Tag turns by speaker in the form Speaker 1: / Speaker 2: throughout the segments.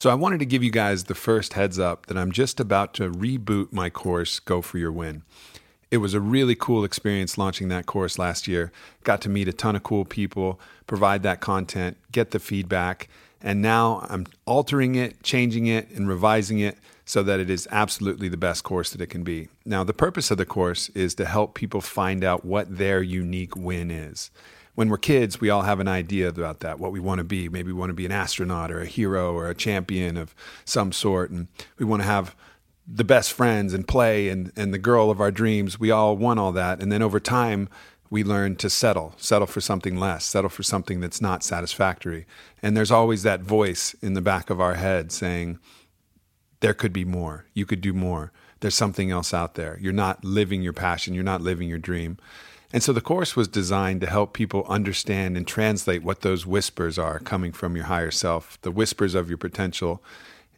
Speaker 1: So I wanted to give you guys the first heads up that I'm just about to reboot my course, Go for Your Win. It was a really cool experience launching that course last year. Got to meet a ton of cool people, provide that content, get the feedback, and now I'm altering it, changing it, and revising it so that it is absolutely the best course that it can be. Now, the purpose of the course is to help people find out what their unique win is when we're kids, we all have an idea about that, what we want to be. Maybe we want to be an astronaut or a hero or a champion of some sort. And we want to have the best friends and play and, and the girl of our dreams. We all want all that. And then over time, we learn to settle, settle for something less, settle for something that's not satisfactory. And there's always that voice in the back of our head saying, there could be more. You could do more. There's something else out there. You're not living your passion. You're not living your dream. And so the course was designed to help people understand and translate what those whispers are coming from your higher self, the whispers of your potential,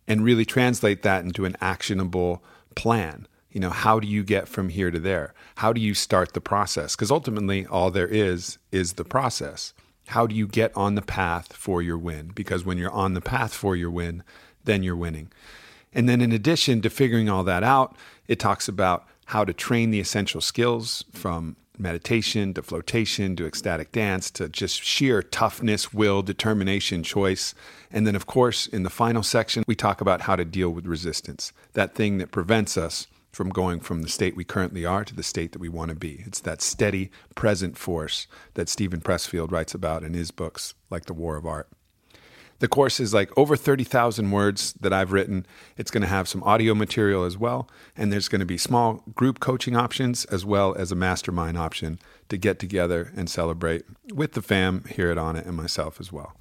Speaker 1: and really translate that into an actionable plan. You know, how do you get from here to there? How do you start the process? Because ultimately, all there is is the process. How do you get on the path for your win? Because when you're on the path for your win, then you're winning. And then, in addition to figuring all that out, it talks about how to train the essential skills from meditation to flotation to ecstatic dance to just sheer toughness, will, determination, choice. And then, of course, in the final section, we talk about how to deal with resistance, that thing that prevents us from going from the state we currently are to the state that we want to be. It's that steady, present force that Steven Pressfield writes about in his books, like The War of Art. The course is like over 30,000 words that I've written. It's going to have some audio material as well. And there's going to be small group coaching options as well as a mastermind option to get together and celebrate with the fam here at Onnit and myself as well.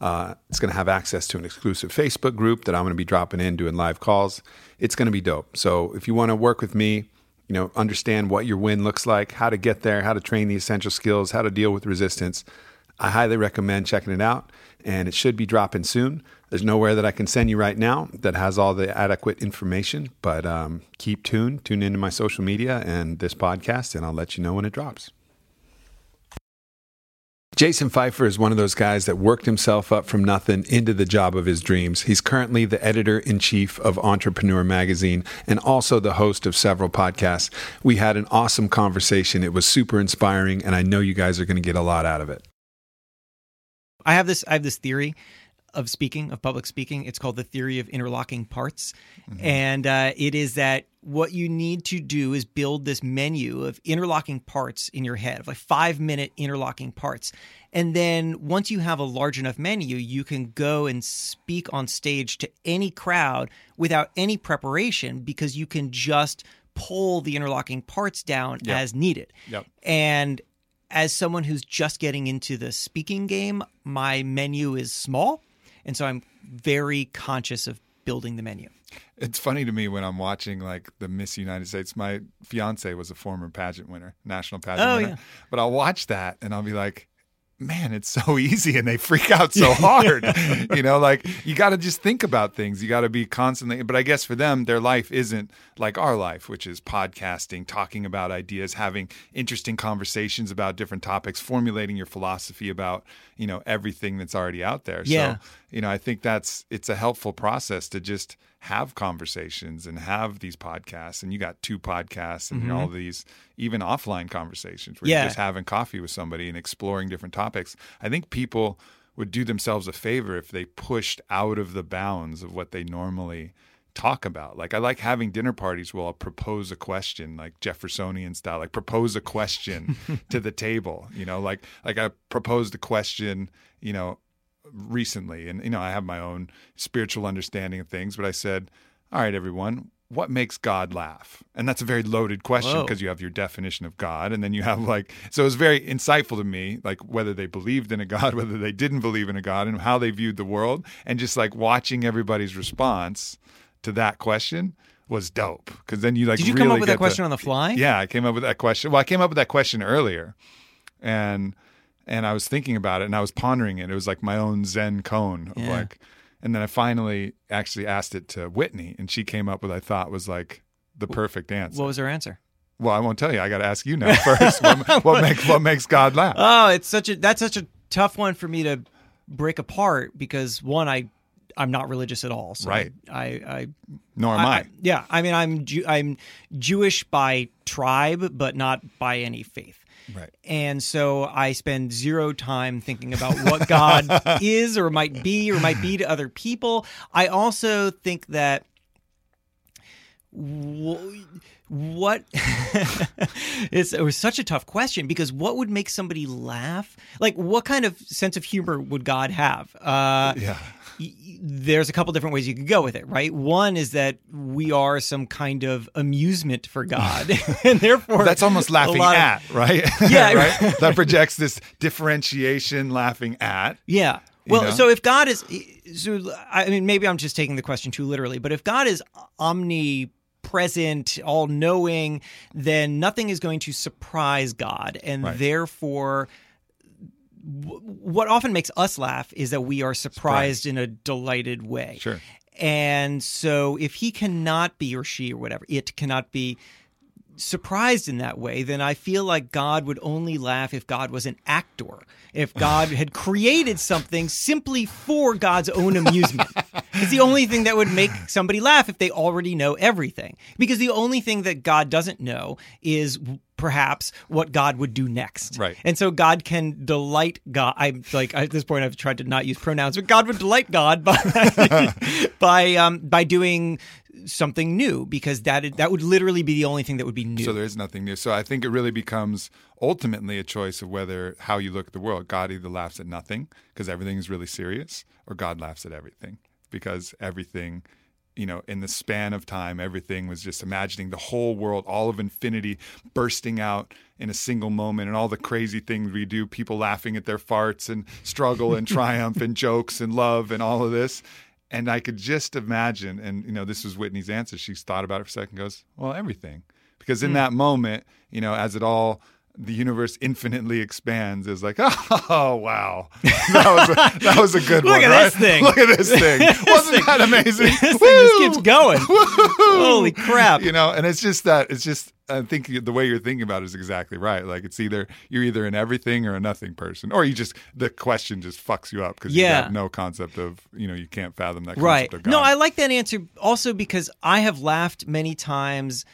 Speaker 1: Uh, it's going to have access to an exclusive Facebook group that I'm going to be dropping in doing live calls. It's going to be dope. So if you want to work with me, you know, understand what your win looks like, how to get there, how to train the essential skills, how to deal with resistance, I highly recommend checking it out and it should be dropping soon. There's nowhere that I can send you right now that has all the adequate information, but um, keep tuned, tune into my social media and this podcast, and I'll let you know when it drops. Jason Feifer is one of those guys that worked himself up from nothing into the job of his dreams. He's currently the editor in chief of Entrepreneur Magazine and also the host of several podcasts. We had an awesome conversation. It was super inspiring, and I know you guys are going to get a lot out of it.
Speaker 2: I have this I have this theory of speaking of public speaking. It's called the theory of interlocking parts, mm-hmm. and uh, it is that what you need to do is build this menu of interlocking parts in your head, of like five minute interlocking parts. And then once you have a large enough menu, you can go and speak on stage to any crowd without any preparation because you can just pull the interlocking parts down yep. as needed.
Speaker 1: Yep.
Speaker 2: And as someone who's just getting into the speaking game, my menu is small. And so I'm very conscious of building the menu.
Speaker 1: It's funny to me when I'm watching like the Miss United States. My fiance was a former pageant winner, national pageant oh, winner. Yeah. But I'll watch that and I'll be like, man, it's so easy and they freak out so hard. you know, like you got to just think about things. You got to be constantly, but I guess for them, their life isn't like our life, which is podcasting, talking about ideas, having interesting conversations about different topics, formulating your philosophy about, you know, everything that's already out there.
Speaker 2: Yeah.
Speaker 1: So, you know, I think that's, it's a helpful process to just have conversations and have these podcasts. And you got two podcasts and mm-hmm. all these, even offline conversations where yeah. you're just having coffee with somebody and exploring different topics I think people would do themselves a favor if they pushed out of the bounds of what they normally talk about. Like I like having dinner parties where I'll propose a question, like Jeffersonian style, like propose a question to the table. You know, like like I proposed a question, you know, recently, and you know I have my own spiritual understanding of things, but I said, "All right, everyone." What makes God laugh? And that's a very loaded question because you have your definition of God, and then you have like, so it was very insightful to me, like whether they believed in a God, whether they didn't believe in a God, and how they viewed the world, and just like watching everybody's response to that question was dope because then you like
Speaker 2: Did you
Speaker 1: really
Speaker 2: come up with that question on the fly?
Speaker 1: yeah i came up with that question well i came up with that question earlier and and i was thinking about it and i was pondering it it was like my own zen koan of
Speaker 2: Yeah.
Speaker 1: like and then i finally actually asked it to whitney and she came up with i thought was like the perfect answer
Speaker 2: What was her answer?
Speaker 1: well i won't tell you i got to ask you now first what, what makes what makes god laugh
Speaker 2: Oh, it's such a that's such a tough one for me to break apart because one, I I'm not religious at all. So
Speaker 1: Right.
Speaker 2: I I,
Speaker 1: nor am i,
Speaker 2: yeah. I mean, I'm Jew, I'm Jewish by tribe, but not by any faith.
Speaker 1: Right
Speaker 2: And so I spend zero time thinking about what God is or might be or might be to other people. I also think that what it's, it was such a tough question because what would make somebody laugh? Like, what kind of sense of humor would God have? Uh,
Speaker 1: yeah
Speaker 2: there's a couple different ways you could go with it, right? One is that we are some kind of amusement for God, and therefore
Speaker 1: that's almost laughing
Speaker 2: of-
Speaker 1: at right
Speaker 2: Yeah.
Speaker 1: right that projects this differentiation laughing at
Speaker 2: Yeah. Well,
Speaker 1: know?
Speaker 2: so if God is, so I mean, maybe I'm just taking the question too literally, but if God is omnipresent, all knowing, then nothing is going to surprise God. And
Speaker 1: Right.
Speaker 2: therefore, w- what often makes us laugh is that we are surprised in a delighted way.
Speaker 1: sure
Speaker 2: And so if he cannot be, or she, or whatever, it cannot be surprised in that way, then I feel like God would only laugh if God was an actor. If God had created something simply for God's own amusement. It's the only thing that would make somebody laugh if they already know everything. Because the only thing that God doesn't know is perhaps what God would do next.
Speaker 1: Right.
Speaker 2: And so God can delight God. I'm like at this point I've tried to not use pronouns, but God would delight God by by um by doing something new because that that would literally be the only thing that would be new.
Speaker 1: So there is nothing new. So I think it really becomes ultimately a choice of whether how you look at the world. God either laughs at nothing because everything is really serious, or God laughs at everything because everything, you know, in the span of time, everything was just imagining the whole world, all of infinity bursting out in a single moment, and all the crazy things we do, people laughing at their farts and struggle and triumph and jokes and love and all of this. And I could just imagine, and you know, this was Whitney's answer. She's thought about it for a second, goes, Well, everything. Because in mm. that moment, you know, as it all the universe infinitely expands is like, oh wow, that was a, that was a good
Speaker 2: Look
Speaker 1: one.
Speaker 2: Look at
Speaker 1: right?
Speaker 2: this thing.
Speaker 1: Look at this thing. Wasn't
Speaker 2: thing-
Speaker 1: that amazing?
Speaker 2: this thing just
Speaker 1: Woo!
Speaker 2: keeps going. Holy crap.
Speaker 1: You know, and it's just that it's just I think the way you're thinking about it is exactly right. Like it's either you're either an everything or a nothing person, or you just the question just fucks you up because you
Speaker 2: Yeah.
Speaker 1: have no concept of you know you can't fathom that concept
Speaker 2: Right.
Speaker 1: of God.
Speaker 2: No, I like that answer also because I have laughed many times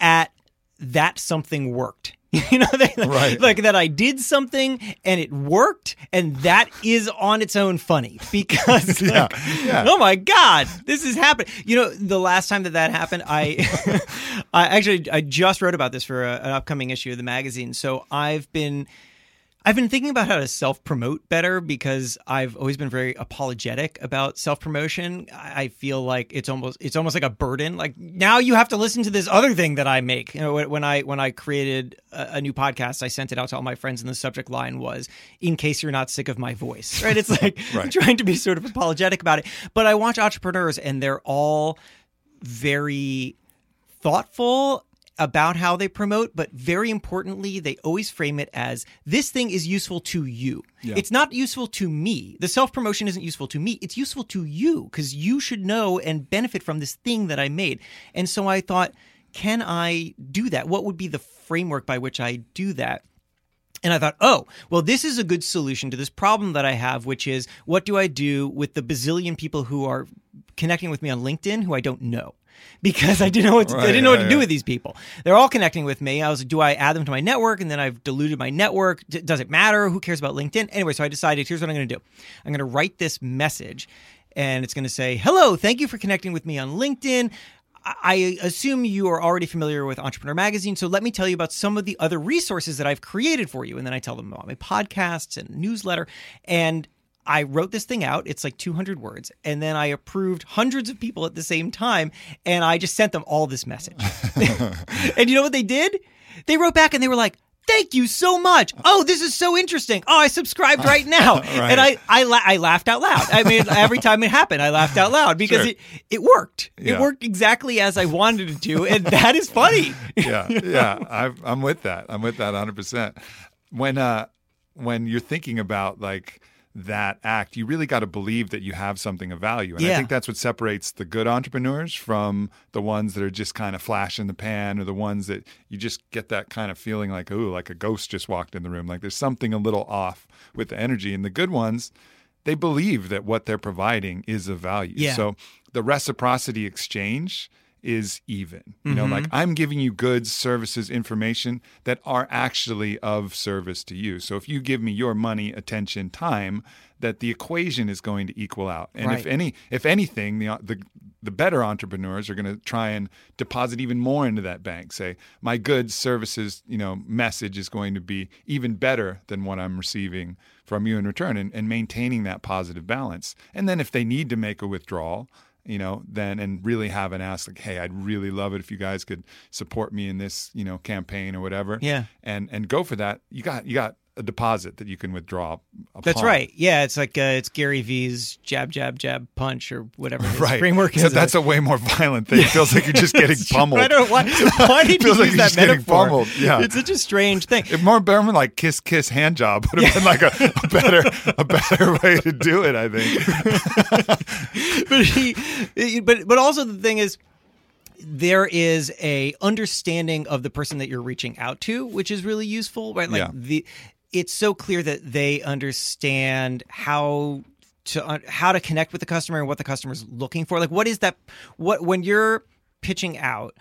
Speaker 2: at that something worked. You know, they,
Speaker 1: Right.
Speaker 2: like that I did something and it worked, and that is on its own funny because,
Speaker 1: Yeah,
Speaker 2: like,
Speaker 1: yeah.
Speaker 2: oh my god, this is happening. You know, the last time that that happened, I, I actually I just wrote about this for a, an upcoming issue of the magazine. So I've been I've been thinking about how to self promote better because I've always been very apologetic about self promotion. I feel like it's almost it's almost like a burden. Like now you have to listen to this other thing that I make. You know, when- I when I created a, a new podcast, I sent it out to all my friends, and the subject line was "In case you're not sick of my voice." Right? It's like
Speaker 1: Right.
Speaker 2: trying to be sort of apologetic about it, but I watch entrepreneurs, and they're all very thoughtful about how they promote, but very importantly, they always frame it as this thing is useful to you.
Speaker 1: Yeah.
Speaker 2: It's not useful to me. The self promotion isn't useful to me. It's useful to you because you should know and benefit from this thing that I made. And so I thought, can I do that? What would be the framework by which I do that? And I thought, oh, well, this is a good solution to this problem that I have, which is what do I do with the bazillion people who are connecting with me on LinkedIn who I don't know? Because I didn't know what to, I didn't know what to
Speaker 1: right,
Speaker 2: do with these people. They're all connecting with me. I was like, do I add them to my network? And then I've diluted my network. D- does it matter? Who cares about LinkedIn? Anyway, so I decided here's what I'm going to do. I'm going to write this message, and it's going to say, "Hello, thank you for connecting with me on LinkedIn." I assume you are already familiar with Entrepreneur Magazine, so let me tell you about some of the other resources that I've created for you. And then I tell them about my podcasts and newsletter. And I wrote this thing out. It's like 200 words. And then I approved hundreds of people at the same time. And I just sent them all this message. and you know what they did? They wrote back and they were like, Thank you so much. Oh, this is so interesting. Oh, I subscribed right now. And I I, la- I laughed out loud. I mean, every time it happened, I laughed out loud because
Speaker 1: Sure.
Speaker 2: it, it worked.
Speaker 1: Yeah.
Speaker 2: It worked exactly as I wanted it to. And that is funny.
Speaker 1: yeah, yeah. I've, I'm with that. I'm with that 100. percent When uh, when you're thinking about like that act, you really got to believe that you have something of value, and I think that's what separates the good entrepreneurs from the ones that are just kind of flash in the pan, or the ones that you just get that kind of feeling like, ooh, like a ghost just walked in the room. Like there's something a little off with the energy, and the good ones. They believe that what they're providing is of value.
Speaker 2: Yeah.
Speaker 1: So the reciprocity exchange is even. You know, like mm-hmm. I'm giving you goods, services, information that are actually of service to you. So if you give me your money, attention, time, that the equation is going to equal out. And if any if anything, the the the better entrepreneurs are going to try and deposit even more into that bank. Say, my goods, services, you know, message is going to be even better than what I'm receiving from you in return and, and maintaining that positive balance. And then if they need to make a withdrawal, you know, then and really have an ask like, hey, I'd really love it if you guys could support me in this, you know, campaign or whatever.
Speaker 2: Yeah.
Speaker 1: And and go for that. You got you got a deposit that you can withdraw.
Speaker 2: That's right. Yeah, it's like uh, it's Gary V's jab, jab, jab, punch, or whatever
Speaker 1: Right.
Speaker 2: framework is.
Speaker 1: So that's a way more violent thing. It feels like you're just getting pummeled.
Speaker 2: I don't know why. Why did you
Speaker 1: like
Speaker 2: use that metaphor?
Speaker 1: pummeled. Yeah.
Speaker 2: it's such a strange thing.
Speaker 1: If more better than like kiss kiss hand job would have been like a, a better a better way to do it, I think.
Speaker 2: but he, but but also the thing is there is a understanding of the person that you're reaching out to which is really useful right like
Speaker 1: Yeah.
Speaker 2: the it's so clear that they understand how to uh, how to connect with the customer and what the customer's looking for like what is that what when you're pitching out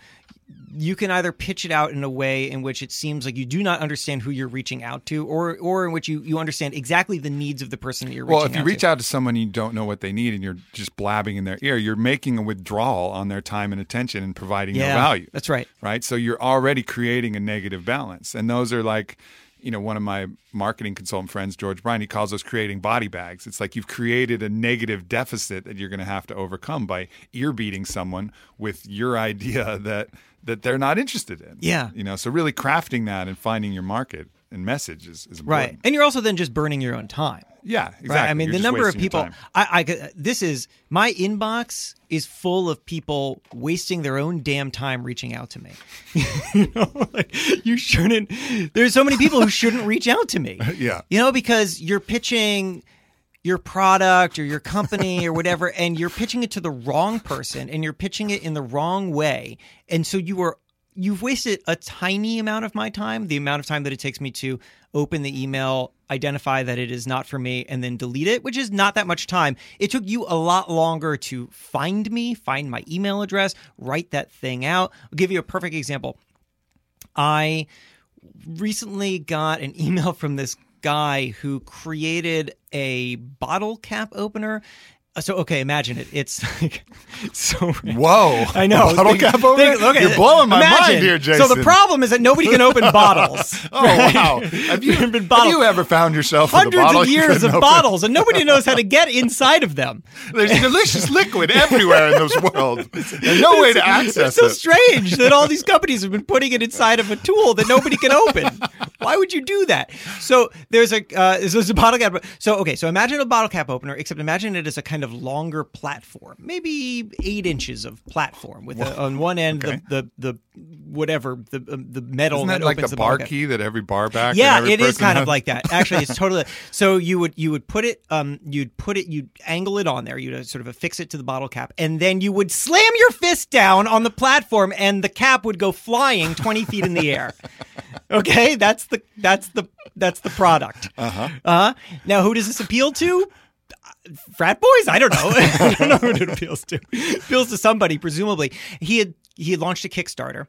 Speaker 2: you can either pitch it out in a way in which it seems like you do not understand who you're reaching out to or or in which you you understand exactly the needs of the person that you're reaching out.
Speaker 1: Well, if you
Speaker 2: out
Speaker 1: reach
Speaker 2: to.
Speaker 1: out to someone you don't know what they need and you're just blabbing in their ear, you're making a withdrawal on their time and attention and providing
Speaker 2: yeah
Speaker 1: no value.
Speaker 2: that's right
Speaker 1: right? So you're already creating a negative balance. And those are like, you know, one of my marketing consultant friends, George Bryant, he calls those creating body bags. It's like you've created a negative deficit that you're going to have to overcome by ear beating someone with your idea that that they're not interested in.
Speaker 2: Yeah.
Speaker 1: You know, so really crafting that and finding your market and message is, is important.
Speaker 2: Right. And you're also then just burning your own time.
Speaker 1: Yeah, exactly.
Speaker 2: Right. I mean,
Speaker 1: You're
Speaker 2: the number of people. I, I, could- this is my inbox is full of people wasting their own damn time reaching out to me. you know, like you shouldn't, there's so many people who shouldn't reach out to me.
Speaker 1: Yeah.
Speaker 2: You know, because you're pitching your product or your company or whatever, and you're pitching it to the wrong person and you're pitching it in the wrong way. And so you are you've wasted a tiny amount of my time, the amount of time that it takes me to open the email, identify that it is not for me, and then delete it, which is not that much time. It took you a lot longer to find me, find my email address, write that thing out. I'll give you a perfect example. I recently got an email from this guy who created a bottle cap opener. So okay, imagine it. It's like so.
Speaker 1: Whoa.
Speaker 2: I know.
Speaker 1: Bottle
Speaker 2: Think-
Speaker 1: cap opener?
Speaker 2: think- okay,
Speaker 1: You're blowing my
Speaker 2: imagine.
Speaker 1: mind here, Jason.
Speaker 2: So the problem is that nobody can open bottles.
Speaker 1: Oh wow! Have you,
Speaker 2: Been
Speaker 1: have you ever found yourself with a
Speaker 2: Hundreds
Speaker 1: bottle
Speaker 2: of years of
Speaker 1: open?
Speaker 2: bottles, and nobody knows how to get inside of them.
Speaker 1: There's delicious liquid everywhere in this world, and no way to access It's
Speaker 2: so
Speaker 1: it.
Speaker 2: strange that all these companies have been putting it inside of a tool that nobody can open. Why would you do that? So there's a uh, there's a bottle cap. So okay, so imagine a bottle cap opener, except imagine it as a kind of longer platform, maybe eight inches of platform with a, on one end
Speaker 1: Okay.
Speaker 2: the, the the whatever the um, the metal
Speaker 1: Isn't
Speaker 2: that,
Speaker 1: that like
Speaker 2: opens
Speaker 1: the bar key that every bar back?
Speaker 2: Yeah,
Speaker 1: every
Speaker 2: it is kind
Speaker 1: has?
Speaker 2: of like that. Actually, it's totally. So you would you would put it um you'd put it you'd angle it on there. You'd uh, sort of affix it to the bottle cap, and then you would slam your fist down on the platform, and the cap would go flying twenty feet in the air. Okay, that's the that's the that's the product. Uh huh. Uh huh. Now, who does this appeal to? Frat boys. I don't know. I don't know who it appeals to. It appeals to somebody, presumably. He had he had launched a Kickstarter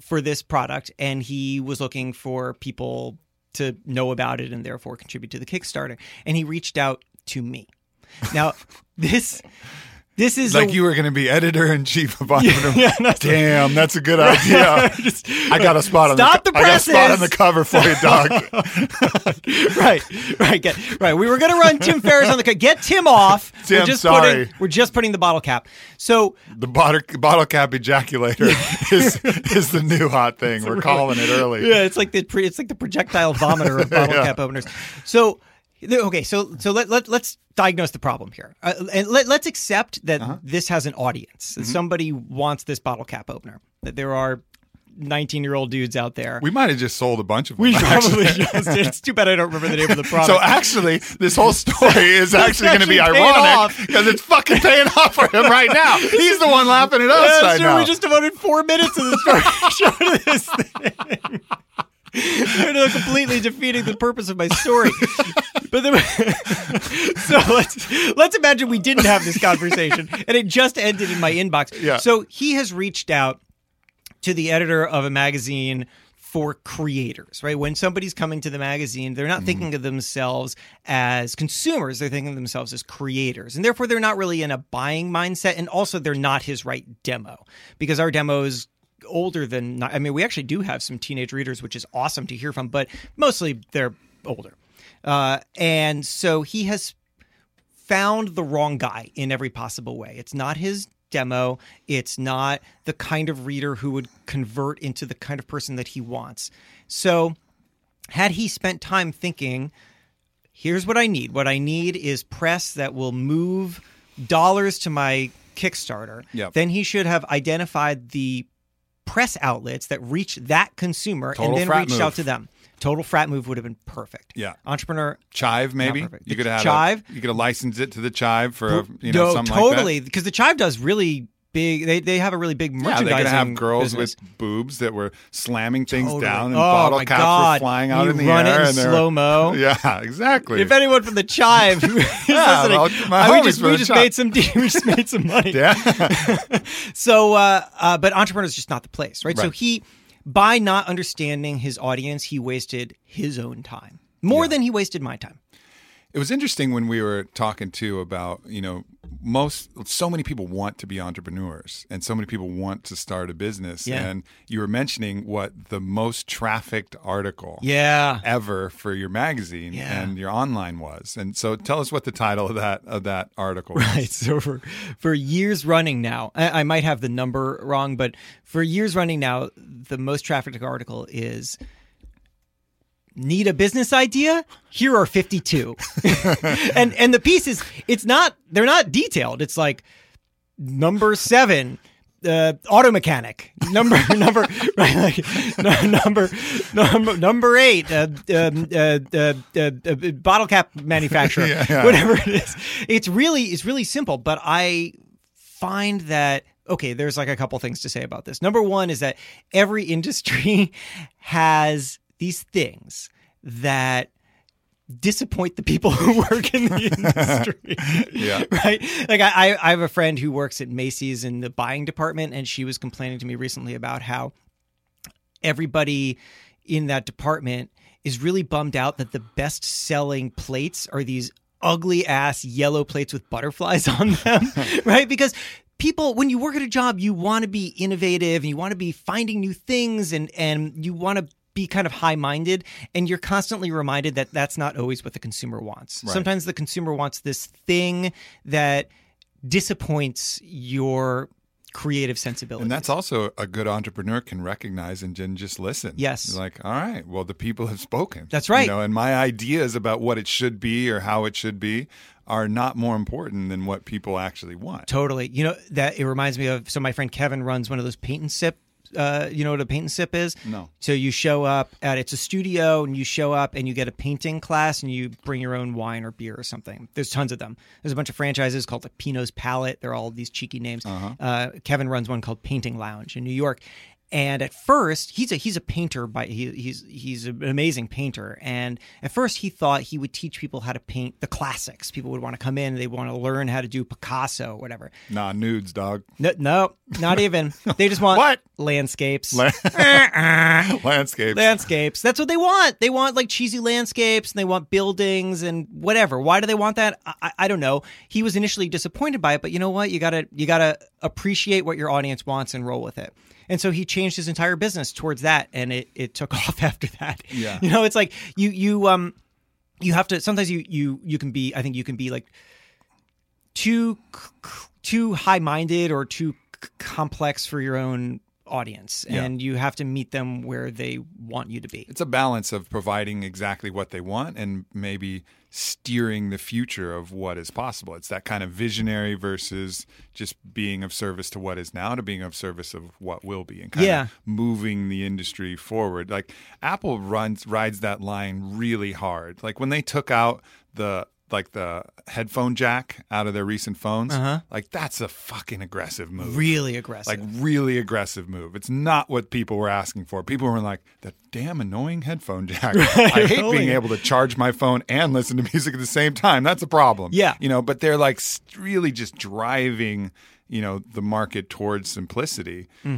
Speaker 2: for this product, and he was looking for people to know about it and therefore contribute to the Kickstarter. And he reached out to me. Now, this this is
Speaker 1: like
Speaker 2: a,
Speaker 1: you were going to be editor in chief of Entrepreneur.
Speaker 2: yeah, no,
Speaker 1: Damn, that's a good idea.
Speaker 2: Just-
Speaker 1: I got a spot on
Speaker 2: Stop
Speaker 1: the,
Speaker 2: the
Speaker 1: I got a spot on the cover for you, dog.
Speaker 2: right, right, get, right. We were going to run Tim Ferriss on the cover. Get Tim off.
Speaker 1: Tim,
Speaker 2: we're just
Speaker 1: sorry.
Speaker 2: Putting, we're just putting the bottle cap. So
Speaker 1: the bottle, bottle cap ejaculator is is the new hot thing. We're calling it early.
Speaker 2: yeah, it's like the pre, it's like the projectile vomiter of bottle
Speaker 1: Yeah.
Speaker 2: cap openers. So okay, so so let, let let's diagnose the problem here, uh, and let, let's accept that
Speaker 1: Uh-huh.
Speaker 2: this has an audience.
Speaker 1: Mm-hmm.
Speaker 2: Somebody wants this bottle cap opener. That there are nineteen year old dudes out there.
Speaker 1: We might have just sold a bunch of them.
Speaker 2: We probably just did. It's too bad I don't remember the name of the product.
Speaker 1: So actually, this whole story is actually going to be ironic because it's fucking paying off for him right now. He's the one laughing at us
Speaker 2: Yeah,
Speaker 1: right
Speaker 2: sure.
Speaker 1: now.
Speaker 2: We just devoted four minutes of the story to this thing. You're completely defeating the purpose of my story. But then, so let's let's imagine we didn't have this conversation and it just ended in my inbox.
Speaker 1: Yeah.
Speaker 2: So he has reached out to the editor of a magazine for creators, right? When somebody's coming to the magazine, they're not mm-hmm. thinking of themselves as consumers, they're thinking of themselves as creators. And therefore, they're not really in a buying mindset. And also, they're not his right demo because our demo is older than, I mean, we actually do have some teenage readers, which is awesome to hear from, but mostly they're older. Uh, and so he has found the wrong guy in every possible way. It's not his demo. It's not the kind of reader who would convert into the kind of person that he wants. So, had he spent time thinking, here's what I need. What I need is press that will move dollars to my Kickstarter.
Speaker 1: Yep.
Speaker 2: Then he should have identified the press outlets that reach that consumer
Speaker 1: Total
Speaker 2: and then reached
Speaker 1: move.
Speaker 2: out to them. Total frat move would have been perfect.
Speaker 1: Yeah.
Speaker 2: Entrepreneur
Speaker 1: Chive, maybe you could have
Speaker 2: Chive?
Speaker 1: A, you could have licensed it to the Chive for a, you know
Speaker 2: no,
Speaker 1: something
Speaker 2: totally
Speaker 1: like
Speaker 2: because the Chive does really big. They they have a really big
Speaker 1: that. Yeah, they
Speaker 2: merchandising.
Speaker 1: could have girls
Speaker 2: business.
Speaker 1: with boobs that were slamming things
Speaker 2: Totally.
Speaker 1: down, and
Speaker 2: oh
Speaker 1: bottle caps
Speaker 2: God.
Speaker 1: were flying out
Speaker 2: you
Speaker 1: in the
Speaker 2: run
Speaker 1: air.
Speaker 2: it in
Speaker 1: and they were-
Speaker 2: slow mo.
Speaker 1: Yeah, exactly.
Speaker 2: If anyone from the Chive
Speaker 1: Yeah,
Speaker 2: listening,
Speaker 1: well,
Speaker 2: we just we just made some we just made some money.
Speaker 1: yeah,
Speaker 2: So, uh, uh, but entrepreneur is just not the place, right? So he, by not understanding his audience, he wasted his own time more than he wasted my time.
Speaker 1: It was interesting when we were talking too about, you know, most so many people want to be entrepreneurs and so many people want to start a business.
Speaker 2: Yeah.
Speaker 1: And you were mentioning what the most trafficked article
Speaker 2: Yeah.
Speaker 1: ever for your magazine
Speaker 2: Yeah.
Speaker 1: and your online was. And so tell us what the title of that of that article was.
Speaker 2: Right. So for for years running now, I, I might have the number wrong, but for years running now, the most trafficked article is need a business idea here are 52 and and the piece is it's not they're not detailed. It's like number seven uh, auto mechanic. Number number right like no, number number number eight uh, um, uh, uh, uh, uh, bottle cap manufacturer.
Speaker 1: Yeah, yeah.
Speaker 2: whatever it is. It's really it's really simple but i find that okay there's like a couple things to say about this. Number one is that every industry has these things that disappoint the people who work in the industry
Speaker 1: Yeah.
Speaker 2: right like I, I have a friend who works at macy's in the buying department and she was complaining to me recently about how everybody in that department is really bummed out that the best selling plates are these ugly ass yellow plates with butterflies on them, right? Because people when you work at a job, you want to be innovative and you want to be finding new things and and you want to be kind of high-minded and you're constantly reminded that that's not always what the consumer wants.
Speaker 1: Right.
Speaker 2: Sometimes the consumer wants this thing that disappoints your creative sensibility.
Speaker 1: And that's also a good entrepreneur can recognize and then just listen.
Speaker 2: Yes.
Speaker 1: Like, all right, well, the people have spoken.
Speaker 2: That's right.
Speaker 1: You know, and my ideas about what it should be or how it should be are not more important than what people actually want.
Speaker 2: Totally. You know that it reminds me of so my friend Kevin runs one of those paint and sip. Uh, you know what a paint and sip is?
Speaker 1: No.
Speaker 2: So you show up at it's a studio and you show up and you get a painting class and you bring your own wine or beer or something. There's tons of them. There's a bunch of franchises called like Pinot's Palette. They're all these cheeky names. uh Kevin runs one called Painting Lounge in New York, And at first, he's a he's a painter by he, he's he's an amazing painter. And at first, he thought he would teach people how to paint the classics. People would want to come in, they want to learn how to do Picasso, whatever.
Speaker 1: Nah, nudes, dog.
Speaker 2: No, no not even. They just want
Speaker 1: What?
Speaker 2: landscapes.
Speaker 1: La- Landscapes.
Speaker 2: landscapes. That's what they want. They want like cheesy landscapes and they want buildings and whatever. Why do they want that? I, I- I don't know. He was initially disappointed by it, but you know what? You gotta you gotta appreciate what your audience wants and roll with it. And so he changed his entire business towards that, and it, it took off after that.
Speaker 1: Yeah.
Speaker 2: you know, it's like you you um you have to sometimes you you you can be I think you can be like too too high minded or too c- complex for your own audience,
Speaker 1: Yeah.
Speaker 2: and you have to meet them where they want you to be.
Speaker 1: it's a balance of providing exactly what they want and maybe steering the future of what is possible. It's that kind of visionary versus just being of service to what is now to being of service of what will be and kind
Speaker 2: Yeah.
Speaker 1: of moving the industry forward. Like Apple runs rides that line really hard. Like when they took out the like the headphone jack out of their recent phones,
Speaker 2: Uh-huh.
Speaker 1: like that's a fucking aggressive move
Speaker 2: Really aggressive.
Speaker 1: like really aggressive move. It's not what people were asking for. People were like, "That damn annoying headphone jack. I hate
Speaker 2: Really?
Speaker 1: being able to charge my phone and listen to music at the same time. That's a problem."
Speaker 2: Yeah.
Speaker 1: you know. But they're like really just driving, you know, the market towards simplicity. And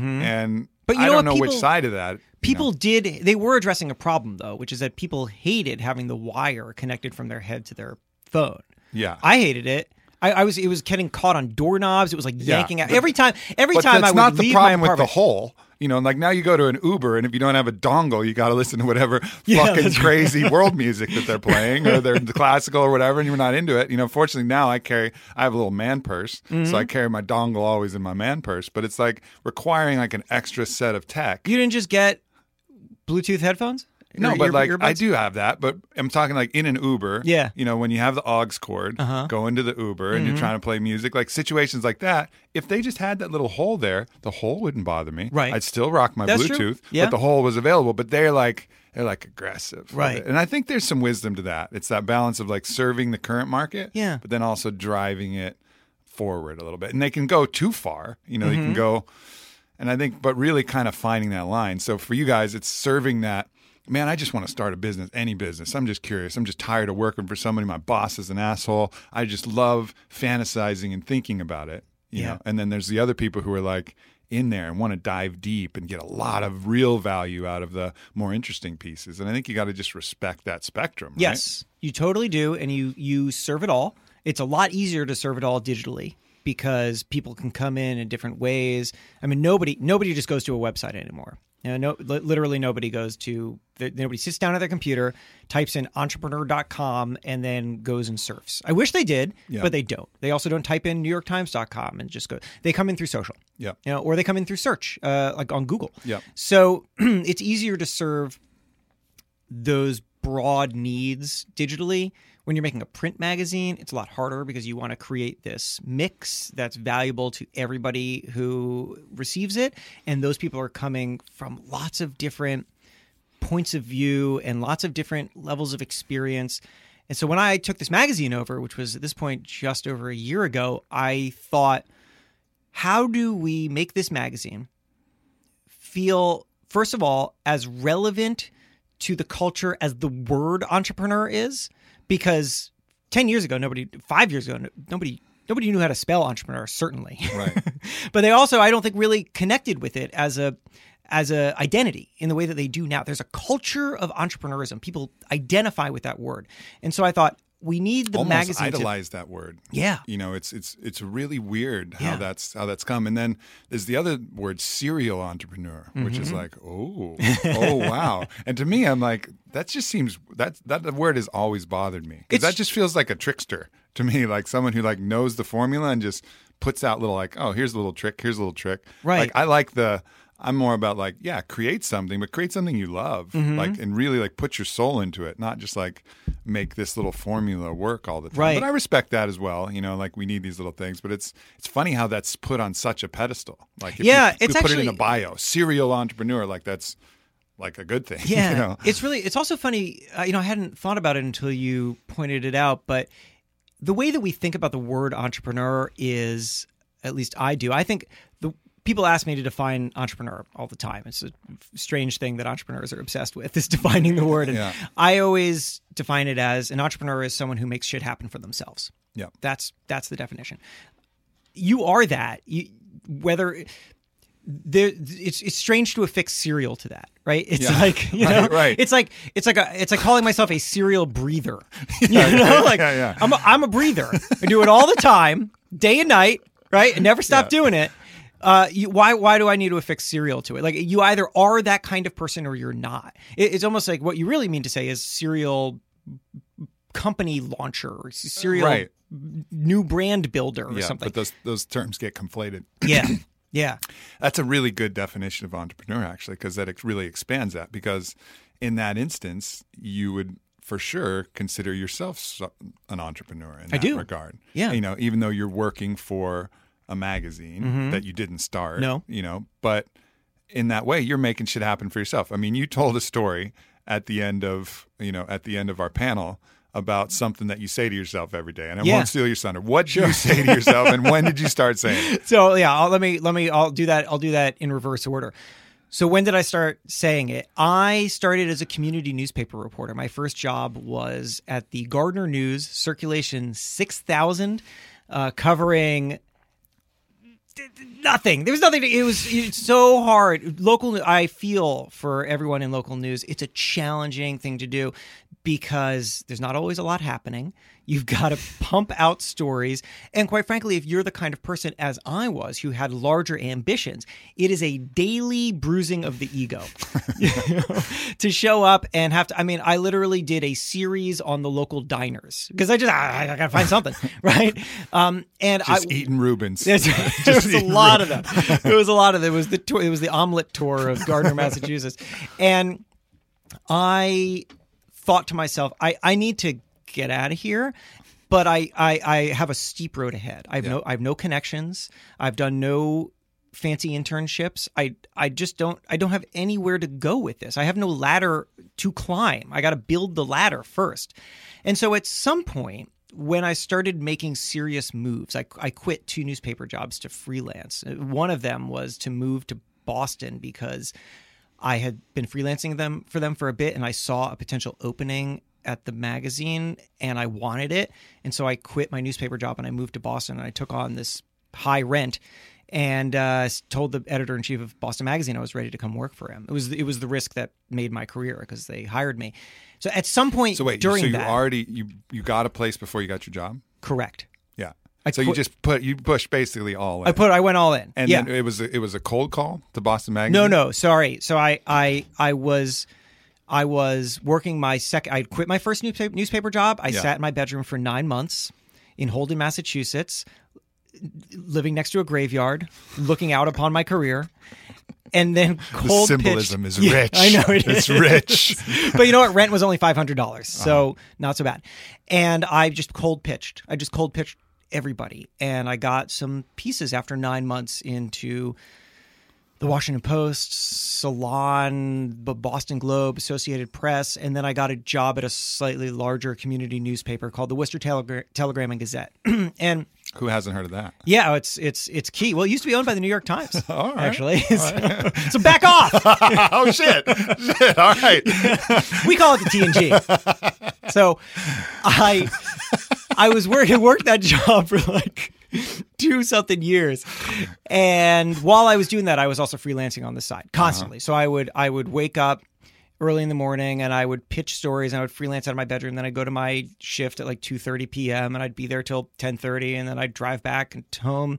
Speaker 2: Mm-hmm. But you
Speaker 1: I
Speaker 2: know
Speaker 1: don't know which side of that. you know.
Speaker 2: people did they were addressing a problem though, which is that people hated having the wire connected from their head to their phone.
Speaker 1: yeah.
Speaker 2: I hated it. I, I was it was getting caught on doorknobs. It was like
Speaker 1: Yeah.
Speaker 2: yanking out every time. Every
Speaker 1: but
Speaker 2: time
Speaker 1: that's
Speaker 2: I would
Speaker 1: not the
Speaker 2: leave
Speaker 1: problem
Speaker 2: my
Speaker 1: with the
Speaker 2: apartment-
Speaker 1: hole. You know, like now you go to an Uber, and if you don't have a dongle, you got to listen to whatever
Speaker 2: Yeah,
Speaker 1: fucking
Speaker 2: that's
Speaker 1: crazy world music that they're playing, or they're classical or whatever, and you're not into it. You know, fortunately now I carry, I have a little man purse,
Speaker 2: Mm-hmm.
Speaker 1: so I carry my dongle always in my man purse. But it's like requiring like an extra set of tech.
Speaker 2: You didn't just get Bluetooth headphones?
Speaker 1: No, but like I do have that, but I'm talking like in an Uber.
Speaker 2: Yeah.
Speaker 1: You know, when you have the aux cord,
Speaker 2: Uh-huh. Mm-hmm.
Speaker 1: go into the Uber and you're trying to play music, like situations like that. If they just had that little hole there, the hole wouldn't bother me.
Speaker 2: Right.
Speaker 1: I'd still rock my
Speaker 2: That's.
Speaker 1: Bluetooth,
Speaker 2: Yeah.
Speaker 1: but the hole was available. But they're like they're like aggressive,
Speaker 2: Right.
Speaker 1: And I think there's some wisdom to that. It's that balance of like serving the current market,
Speaker 2: Yeah.
Speaker 1: but then also driving it forward a little bit. And they can go too far. You know,
Speaker 2: Mm-hmm.
Speaker 1: they can go. And I think, but really kind of finding that line. So for you guys, it's serving that. Man, I just want to start a business, any business. I'm just curious. I'm just tired of working for somebody. My boss is an asshole. I just love fantasizing and thinking about it. You
Speaker 2: Yeah.
Speaker 1: know? And then there's the other people who are like in there and want to dive deep and get a lot of real value out of the more interesting pieces. And I think you got to just respect that spectrum. right?
Speaker 2: Yes, you totally do, and you you serve it all. It's a lot easier to serve it all digitally because people can come in in different ways. I mean, nobody nobody just goes to a website anymore. You know, no, literally nobody goes to nobody sits down at their computer, types in entrepreneur.com, and then goes and surfs. I wish they did,
Speaker 1: Yeah.
Speaker 2: but they don't. They also don't type in newyorktimes.com and just go. They come in through social
Speaker 1: Yeah.
Speaker 2: you know, or they come in through search, uh, like on Google.
Speaker 1: Yeah.
Speaker 2: So it's easier to serve those broad needs digitally. When you're making a print magazine, it's a lot harder because you want to create this mix that's valuable to everybody who receives it. And those people are coming from lots of different points of view and lots of different levels of experience. And so when I took this magazine over, which was at this point just over a year ago, I thought, how do we make this magazine feel, first of all, as relevant to the culture as the word entrepreneur is? Because 10 years ago, nobody, five years ago, nobody. Nobody knew how to spell entrepreneur, certainly.
Speaker 1: Right.
Speaker 2: but they also, I don't think, really connected with it as a as a identity in the way that they do now. There's a culture of entrepreneurism. People identify with that word, and so I thought we need the
Speaker 1: Almost
Speaker 2: magazine. to-
Speaker 1: idolize that word.
Speaker 2: yeah,
Speaker 1: you know it's it's it's really weird how
Speaker 2: Yeah.
Speaker 1: that's how that's come and then there's the other word serial entrepreneur which
Speaker 2: Mm-hmm.
Speaker 1: is like oh oh wow and to me i'm like that just seems that that word has always bothered me
Speaker 2: because
Speaker 1: that just feels like a trickster to me like someone who like knows the formula and just puts out little like oh here's a little trick here's a little trick
Speaker 2: Right.
Speaker 1: like i like the I'm more about like, yeah, create something, but create something you love,
Speaker 2: Mm-hmm.
Speaker 1: like, and really like put your soul into it, not just like make this little formula work all the time.
Speaker 2: Right.
Speaker 1: But I respect that as well. You know, like we need these little things, but it's it's funny how that's put on such a pedestal. Like, if
Speaker 2: Yeah,
Speaker 1: you,
Speaker 2: it's
Speaker 1: you put it in a bio, serial entrepreneur, like that's like a good thing.
Speaker 2: yeah.
Speaker 1: you know?
Speaker 2: It's really. It's also funny. Uh, you know, I hadn't thought about it until you pointed it out, but the way that we think about the word entrepreneur is, at least I do. I think the people ask me to define entrepreneur all the time. It's a strange thing that entrepreneurs are obsessed with is defining the word. And
Speaker 1: Yeah.
Speaker 2: I always define it as an entrepreneur is someone who makes shit happen for themselves.
Speaker 1: Yeah.
Speaker 2: That's that's the definition. You are that. You, whether there, it's it's strange to affix serial to that, right? It's
Speaker 1: Yeah.
Speaker 2: like you know,
Speaker 1: Right, right.
Speaker 2: It's like it's like a it's like calling myself a serial breather. You know, like
Speaker 1: yeah, yeah.
Speaker 2: I'm a, I'm a breather. I do it all the time, day and night, right? And never stop
Speaker 1: Yeah.
Speaker 2: doing it. Uh, you, why why do I need to affix serial to it? Like you either are that kind of person or you're not. It, it's almost like what you really mean to say is serial company launcher serial
Speaker 1: Right.
Speaker 2: new brand builder or
Speaker 1: yeah,
Speaker 2: something.
Speaker 1: but those those terms get conflated.
Speaker 2: yeah, yeah,
Speaker 1: That's a really good definition of entrepreneur, actually, because that really expands that. Because in that instance, you would for sure consider yourself an entrepreneur in that
Speaker 2: do.
Speaker 1: regard.
Speaker 2: Yeah.
Speaker 1: you know, even though you're working for a magazine that you didn't start.
Speaker 2: Mm-hmm. No.
Speaker 1: you know, but in that way, you're making shit happen for yourself. I mean, you told a story at the end of you know at the end of our panel about something that you say to yourself every day, and I
Speaker 2: Yeah.
Speaker 1: won't steal your thunder. What do you say to yourself, and when did you start saying it?
Speaker 2: So yeah, I'll, let me let me I'll do that. I'll do that in reverse order. So when did I start saying it? I started as a community newspaper reporter. My first job was at the Gardner News, circulation six thousand, uh, covering nothing. There was nothing. To, it was it's so hard. Local. I feel for everyone in local news. It's a challenging thing to do because there's not always a lot happening. You've got to pump out stories, and quite frankly, if you're the kind of person as I was who had larger ambitions, it is a daily bruising of the ego You know, to show up and have to. I mean, I literally did a series on the local diners because I just I, I gotta find something, right? Um, and
Speaker 1: Just
Speaker 2: I,
Speaker 1: eating Rubens.
Speaker 2: There's, there was a lot of them. It was a lot of them. It was the tour, it was the omelet tour of Gardner, Massachusetts, and I thought to myself, I, I need to get out of here. But I, I, I have a steep road ahead. I have no I have no connections. I've done no fancy internships. I I just don't I don't have anywhere to go with this. I have no ladder to climb. I got to build the ladder first. And so at some point when I started making serious moves, I, I quit two newspaper jobs to freelance. One of them was to move to Boston because I had been freelancing them for them for a bit and I saw a potential opening at the magazine and I wanted it. And so I quit my newspaper job and I moved to Boston and I took on this high rent and uh, told the editor in chief of Boston Magazine I was ready to come work for him. It was it was the risk that made my career because they hired me. So at some point
Speaker 1: So wait,
Speaker 2: during
Speaker 1: so you
Speaker 2: that,
Speaker 1: already you you got a place before you got your job?
Speaker 2: correct.
Speaker 1: Yeah.
Speaker 2: I
Speaker 1: so you just put you pushed basically all in.
Speaker 2: I put I went all in.
Speaker 1: and
Speaker 2: yeah.
Speaker 1: then it was a, it was a cold call to Boston Magazine.
Speaker 2: No, no, sorry. So I, I, I was, I was working my second. I quit my first newspaper, newspaper job. I
Speaker 1: Yeah.
Speaker 2: sat in my bedroom for nine months in Holden, Massachusetts, living next to a graveyard, looking out upon my career. And then
Speaker 1: The
Speaker 2: cold
Speaker 1: symbolism
Speaker 2: pitched-
Speaker 1: is
Speaker 2: Yeah,
Speaker 1: rich.
Speaker 2: I know it
Speaker 1: it's
Speaker 2: is.
Speaker 1: rich.
Speaker 2: but you know what? Rent was only five hundred dollars, so
Speaker 1: Uh-huh.
Speaker 2: not so bad. And I just cold pitched. I just cold pitched everybody, and I got some pieces after nine months into the Washington Post, Salon, Boston Globe, Associated Press, and then I got a job at a slightly larger community newspaper called the Worcester Telegra- Telegram and Gazette. and
Speaker 1: Who hasn't heard of that?
Speaker 2: yeah, it's it's it's key. Well, it used to be owned by the New York Times,
Speaker 1: right.
Speaker 2: actually. so, so back off.
Speaker 1: oh shit! shit! All right.
Speaker 2: we call it the TNG. So I I was working worked that job for like two something years. And while I was doing that, I was also freelancing on the side uh-huh. constantly. So I would I would wake up early in the morning and I would pitch stories and I would freelance out of my bedroom. Then I'd go to my shift at like two thirty PM and I'd be there till ten thirty and then I'd drive back and home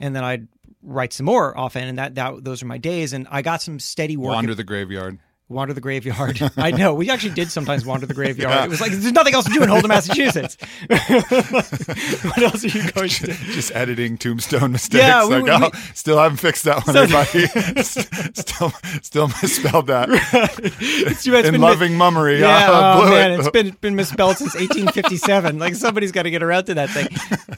Speaker 2: and then I'd write some more often and that, that those are my days and I got some steady work
Speaker 1: Wander the graveyard.
Speaker 2: Wander the graveyard. I know. We actually did sometimes wander the graveyard. It was like there's nothing else to do in Holden, Massachusetts. what else are you going to do?
Speaker 1: Just editing tombstone mistakes.
Speaker 2: Yeah, we-
Speaker 1: like,
Speaker 2: we-
Speaker 1: oh, still haven't fixed that one, everybody. still, still misspelled that.
Speaker 2: It's, it's
Speaker 1: In
Speaker 2: been
Speaker 1: loving mummery.
Speaker 2: Yeah,
Speaker 1: uh,
Speaker 2: oh man,
Speaker 1: it.
Speaker 2: it's been been misspelled since 1857. like somebody's got to get around to that thing.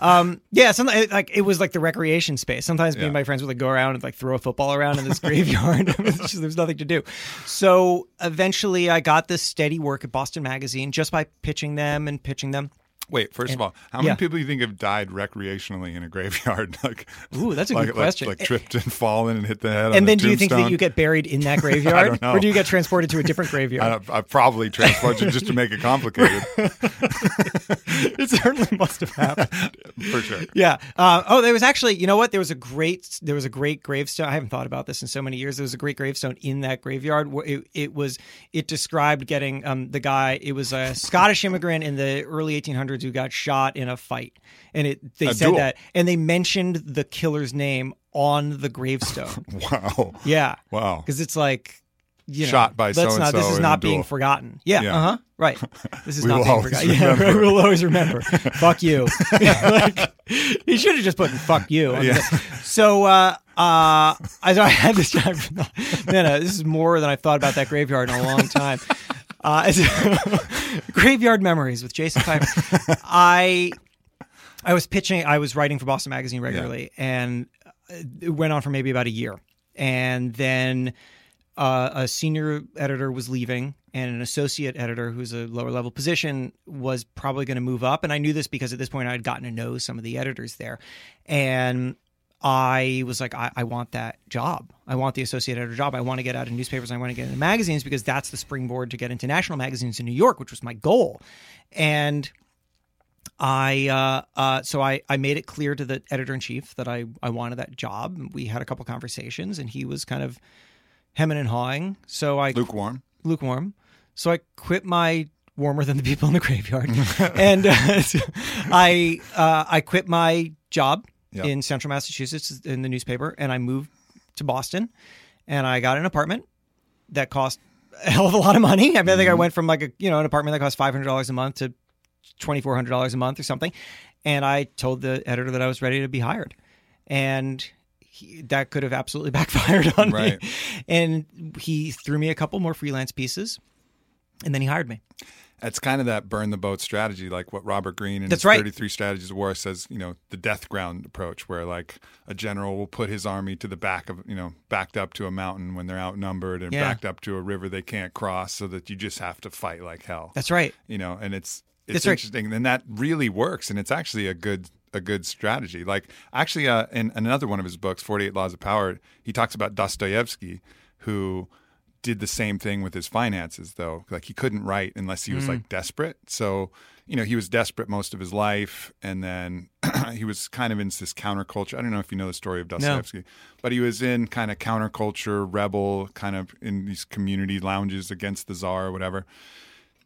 Speaker 2: Um, yeah, sometimes like it was like the recreation space. Sometimes me and my friends would like go around and like throw a football around in this graveyard. Just- There's nothing to do. So eventually, I got this steady work at Boston Magazine just by pitching them and pitching them.
Speaker 1: Wait, first of all, how
Speaker 2: yeah.
Speaker 1: many people do you think have died recreationally in a graveyard? like,
Speaker 2: Ooh, that's a
Speaker 1: like,
Speaker 2: good question.
Speaker 1: Like, tripped and fallen and hit the head. on
Speaker 2: and
Speaker 1: the
Speaker 2: then do you think that you get buried in that graveyard,
Speaker 1: don't know.
Speaker 2: or do you get transported to a different graveyard?
Speaker 1: I, I probably transported just to make it complicated,
Speaker 2: it certainly must have happened.
Speaker 1: for sure.
Speaker 2: Yeah. Uh, oh, there was actually, you know what? There was a great, there was a great gravestone. I haven't thought about this in so many years. There was a great gravestone in that graveyard. Where it, it was, it described getting um, the guy. It was a Scottish immigrant in the early 1800s who got shot in a fight, and it they
Speaker 1: A
Speaker 2: said
Speaker 1: duel.
Speaker 2: that, and they mentioned the killer's name on the gravestone.
Speaker 1: Wow.
Speaker 2: yeah.
Speaker 1: Wow.
Speaker 2: Because it's like. You know,
Speaker 1: Shot by
Speaker 2: let's not.
Speaker 1: so-and-so
Speaker 2: This is not being
Speaker 1: duel.
Speaker 2: forgotten. Yeah.
Speaker 1: Yeah.
Speaker 2: Uh huh. Right. This is not being forgotten. Yeah.
Speaker 1: remember.
Speaker 2: We'll always remember. fuck you. like, he should have just put "fuck you." on
Speaker 1: Yeah.
Speaker 2: So, uh, uh, I, I had this time. No, no, this is more than I've thought about that graveyard in a long time. Uh, graveyard memories with Jason Feifer. I I was pitching. I was writing for Boston Magazine regularly, and it went on for maybe about a year. And then uh, a senior editor was leaving, and an associate editor, who's a lower level position, was probably going to move up. And I knew this because at this point I had gotten to know some of the editors there, and I was like, I, I want that job. I want the associate editor job. I want to get out of newspapers. I want to get into magazines because that's the springboard to get into national magazines in New York, which was my goal. And I uh, uh, so I, I made it clear to the editor in chief that I, I wanted that job. We had a couple conversations, and he was kind of hemming and hawing. So I
Speaker 1: Lukewarm.
Speaker 2: lukewarm. So I quit my warmer than the people in the graveyard, and uh, I uh, I quit my job
Speaker 1: Yeah.
Speaker 2: in Central Massachusetts in the newspaper, and I moved to Boston, and I got an apartment that cost a hell of a lot of money. I, mean, I think I mm-hmm. went from like a you know an apartment that cost five hundred dollars a month to twenty four hundred dollars a month or something, and I told the editor that I was ready to be hired, and. He, that could have absolutely backfired on
Speaker 1: Right.
Speaker 2: me. And he threw me a couple more freelance pieces, and then he hired me.
Speaker 1: It's kind of that burn the boat strategy, like what Robert Greene in
Speaker 2: That's
Speaker 1: his
Speaker 2: right.
Speaker 1: 33 Strategies of War says, you know, the death ground approach, where like a general will put his army to the back of, you know, backed up to a mountain when they're outnumbered and
Speaker 2: Yeah.
Speaker 1: backed up to a river they can't cross so that you just have to fight like hell.
Speaker 2: That's right.
Speaker 1: you know, and it's it's
Speaker 2: That's right.
Speaker 1: interesting, and that really works, and it's actually a good a good strategy. Like actually, uh, in another one of his books, Forty Eight Laws of Power, he talks about Dostoevsky, who did the same thing with his finances, though. Like he couldn't write unless he was
Speaker 2: Mm.
Speaker 1: like desperate. So you know, he was desperate most of his life, and then he was kind of in this counterculture. I don't know if you know the story of Dostoevsky, but he was in kind of counterculture, rebel, kind of in these community lounges against the czar or whatever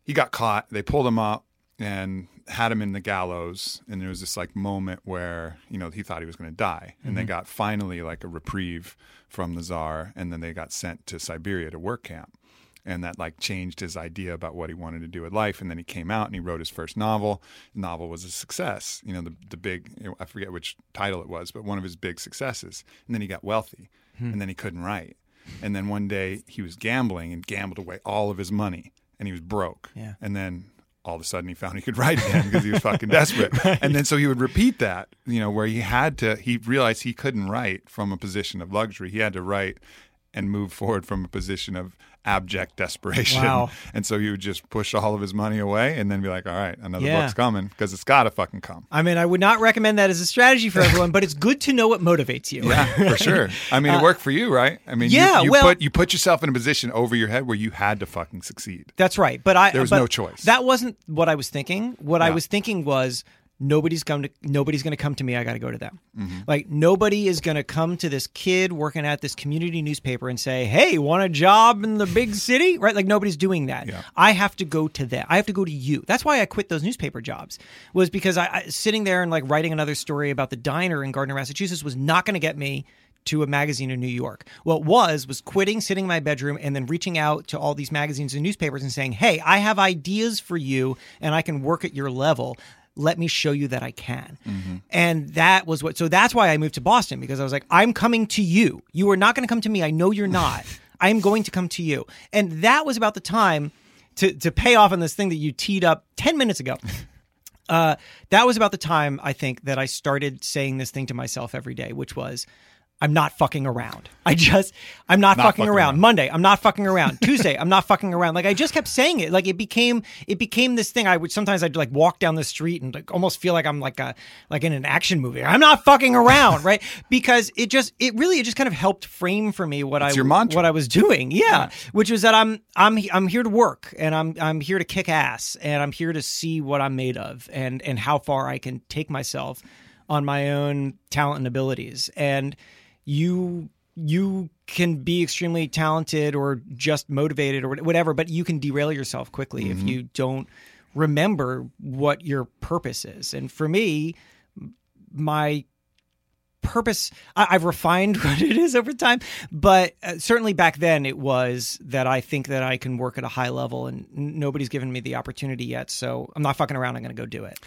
Speaker 1: he got caught. They pulled him up and had him in the gallows. And there was this like moment where, you know, he thought he was going to die. And they mm-hmm. got finally like a reprieve from the czar. And then they got sent to Siberia to work camp. And that like changed his idea about what he wanted to do with life. And then he came out and he wrote his first novel. The novel was a success. You know, the, the big, I forget which title it was, but one of his big successes. And then he got wealthy hmm. and then he couldn't write. And then one day he was gambling and gambled away all of his money and he was broke.
Speaker 2: Yeah.
Speaker 1: And then all of a sudden he found he could write again because he was fucking desperate. And then so he would repeat that, you know, where he had to, he realized he couldn't write from a position of luxury. He had to write and move forward from a position of abject desperation.
Speaker 2: Wow.
Speaker 1: And so he would just push all of his money away and then be like, all right, another
Speaker 2: Yeah.
Speaker 1: book's coming because it's got to fucking come.
Speaker 2: I mean, I would not recommend that as a strategy for everyone, but it's good to know what motivates you.
Speaker 1: Yeah, for sure. I mean, it worked for you, right? I mean, you-
Speaker 2: Uh, yeah,
Speaker 1: you,
Speaker 2: well-
Speaker 1: put you put yourself in a position over your head where you had to fucking succeed.
Speaker 2: That's right. But I
Speaker 1: There was no choice.
Speaker 2: That wasn't what I was thinking. What I was thinking was nobody's going to nobody's going to come to me. I got to go to them.
Speaker 1: Mm-hmm.
Speaker 2: Like nobody is going to come to this kid working at this community newspaper and say, "Hey, want a job in the big city?" Right? Like nobody's doing that.
Speaker 1: Yeah.
Speaker 2: I have to go to them. I have to go to you. That's why I quit those newspaper jobs. Was because I, I sitting there and like writing another story about the diner in Gardner, Massachusetts was not going to get me to a magazine in New York. What was was quitting, sitting in my bedroom, and then reaching out to all these magazines and newspapers and saying, "Hey, I have ideas for you, and I can work at your level." Let me show you that I can. And that was what, so that's why I moved to Boston because I was like, I'm coming to you. You are not going to come to me. I know you're not. I am going to come to you. And that was about the time to, to pay off on this thing that you teed up 10 minutes ago. Uh, that was about the time I think that I started saying this thing to myself every day, which was, I'm not fucking around. I just, I'm not,
Speaker 1: Not
Speaker 2: fucking,
Speaker 1: fucking
Speaker 2: around.
Speaker 1: around.
Speaker 2: Monday, I'm not fucking around. Tuesday, I'm not fucking around. Like I just kept saying it. Like it became, it became this thing. I would sometimes I'd like walk down the street and like almost feel like I'm like a, like in an action movie. I'm not fucking around, right? Because it just, it really, it just kind of helped frame for me what I,
Speaker 1: your mantra.
Speaker 2: what I was doing. Yeah, which was that I'm, I'm, I'm here to work and I'm, I'm here to kick ass and I'm here to see what I'm made of and and how far I can take myself on my own talent and abilities. And you you can be extremely talented or just motivated or whatever, but you can derail yourself quickly if you don't remember what your purpose is. And for me, my purpose I, I've refined what it is over time, but uh, certainly back then it was that I think that I can work at a high level and n- nobody's given me the opportunity yet. So I'm not fucking around. I'm going to go do it.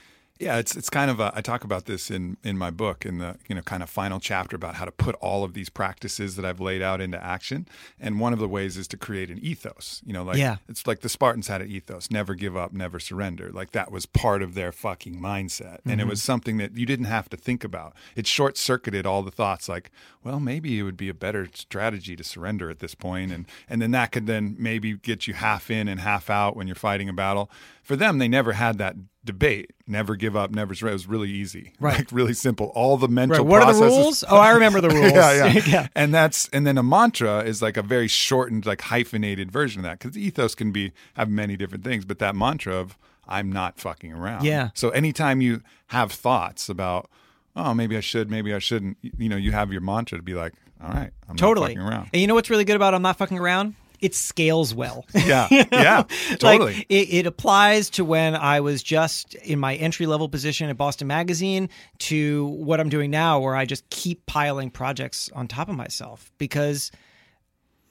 Speaker 1: Yeah, it's it's kind of a, I talk about this in in my book in the you know kind of final chapter about how to put all of these practices that I've laid out into action. And one of the ways is to create an ethos. You know, like
Speaker 2: Yeah.
Speaker 1: it's like the Spartans had an ethos: never give up, never surrender. Like that was part of their fucking mindset, and it mm-hmm. was something that you didn't have to think about. It short circuited all the thoughts. Like, well, maybe it would be a better strategy to surrender at this point, and and then that could then maybe get you half in and half out when you're fighting a battle. For them, they never had that debate. Never give up, never surrender. It was really easy,
Speaker 2: Right.
Speaker 1: Like really simple. All the mental.
Speaker 2: Right. What are the rules? Oh, I remember the rules.
Speaker 1: yeah, yeah.
Speaker 2: yeah.
Speaker 1: And that's and then a mantra is like a very shortened, like hyphenated version of that because ethos can be have many different things, but that mantra of I'm not fucking around.
Speaker 2: Yeah.
Speaker 1: So anytime you have thoughts about, oh, maybe I should, maybe I shouldn't, you, know, you have your mantra to be like, all right, I'm
Speaker 2: Totally.
Speaker 1: not fucking around.
Speaker 2: And you know what's really good about I'm not fucking around? It scales well.
Speaker 1: Yeah, yeah, totally.
Speaker 2: Like it, it applies to when I was just in my entry level position at Boston Magazine to what I'm doing now, where I just keep piling projects on top of myself because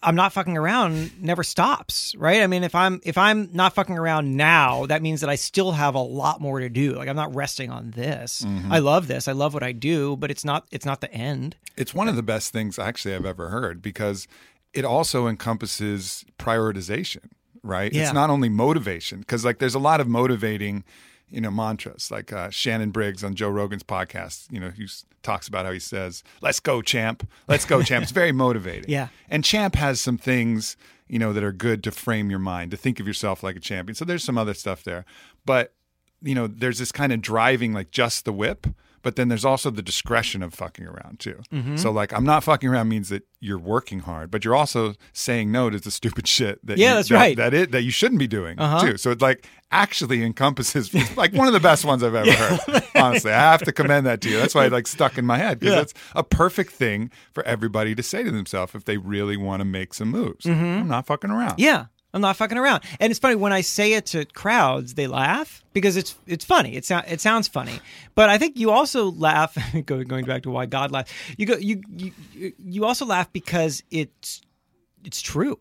Speaker 2: I'm not fucking around never stops, right? I mean, if I'm if I'm not fucking around now, that means that I still have a lot more to do. Like I'm not resting on this.
Speaker 1: Mm-hmm.
Speaker 2: I love this. I love what I do, but it's not it's not the end.
Speaker 1: It's one of the best things actually I've ever heard because it also encompasses prioritization, right?
Speaker 2: Yeah.
Speaker 1: It's not only motivation because like there's a lot of motivating, you know, mantras like uh, Shannon Briggs on Joe Rogan's podcast. You know, he talks about how he says, "Let's go, champ! Let's go, champ!" It's very motivating.
Speaker 2: Yeah.
Speaker 1: and champ has some things you know that are good to frame your mind to think of yourself like a champion. So there's some other stuff there, but you know, there's this kind of driving like just the whip, but then there's also the discretion of fucking around too.
Speaker 2: Mm-hmm.
Speaker 1: So like I'm not fucking around means that you're working hard, but you're also saying no to the stupid shit that
Speaker 2: Yeah,
Speaker 1: you,
Speaker 2: that's
Speaker 1: that,
Speaker 2: right.
Speaker 1: that it that you shouldn't be doing
Speaker 2: Uh-huh.
Speaker 1: too. So it like actually encompasses like one of the best ones I've ever heard. Honestly, I have to commend that to you. That's why it like stuck in my head because
Speaker 2: Yeah.
Speaker 1: it's a perfect thing for everybody to say to themselves if they really want to make some moves. I'm not fucking around.
Speaker 2: Mm-hmm. Yeah, I'm not fucking around. And it's funny when I say it to crowds, they laugh because it's it's funny. It sounds it sounds funny. But I think you also laugh going going back to why God laughs. You go you you you also laugh because it's it's true.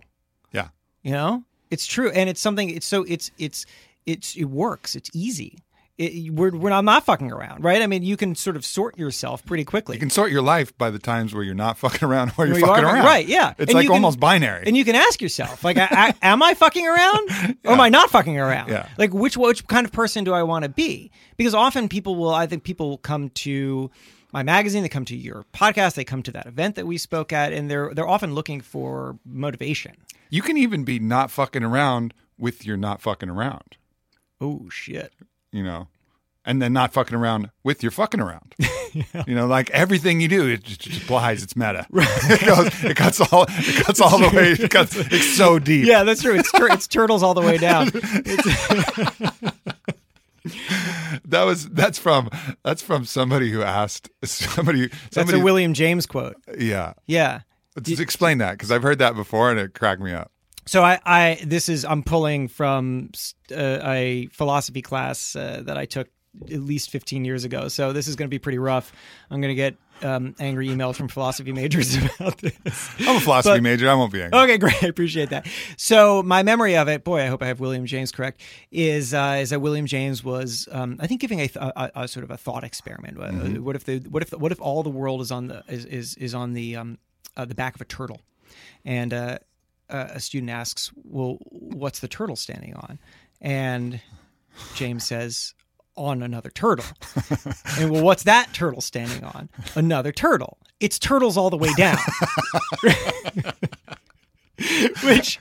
Speaker 1: Yeah.
Speaker 2: You know, it's true, and it's something. It's so it's it's it's it works. It's easy. It, we're we're not, not fucking around, right? I mean, you can sort of sort yourself pretty quickly.
Speaker 1: You can sort your life by the times where you're not fucking around or you're
Speaker 2: you
Speaker 1: fucking
Speaker 2: are-
Speaker 1: around.
Speaker 2: right, yeah.
Speaker 1: It's
Speaker 2: And
Speaker 1: like
Speaker 2: can-
Speaker 1: almost binary.
Speaker 2: And you can ask yourself, like, I, I, am I fucking around or am I not fucking around?
Speaker 1: Yeah.
Speaker 2: Like, which which kind of person do I want to be? Because often people will, I think people will come to my magazine, they come to your podcast, they come to that event that we spoke at, and they're they're often looking for motivation.
Speaker 1: you can even be not fucking around with your not fucking around,
Speaker 2: Oh shit!
Speaker 1: You know, and then not fucking around with your fucking around. You know, like everything you do, it just, applies. It's meta. it, goes, it cuts all. It cuts all the way. It cuts. It's so deep.
Speaker 2: Yeah, that's true. It's tur- it's turtles all the way down.
Speaker 1: That was. That's from. That's from somebody who asked somebody.
Speaker 2: That's a William James quote.
Speaker 1: yeah.
Speaker 2: Yeah.
Speaker 1: Let's explain that because I've heard that before and it cracked me up.
Speaker 2: So I, I this is I'm pulling from uh, a philosophy class uh, that I took at least 15 years ago. So this is going to be pretty rough. I'm going to get um, angry emails from philosophy majors about this.
Speaker 1: I'm a philosophy
Speaker 2: But-
Speaker 1: major. I won't be angry.
Speaker 2: Okay, great. I appreciate that. So my memory of it, boy, I hope I have William James correct, is uh, is that William James was, um, I think, giving a, th- a, a sort of a thought experiment. Uh, What if the what if what if all the world is on the is is, is on the um, uh, the back of a turtle, and uh, a student asks, "Well, what's the turtle standing on?" And James says, "On another turtle." and well, what's that turtle standing on? Another turtle. it's turtles all the way down. Which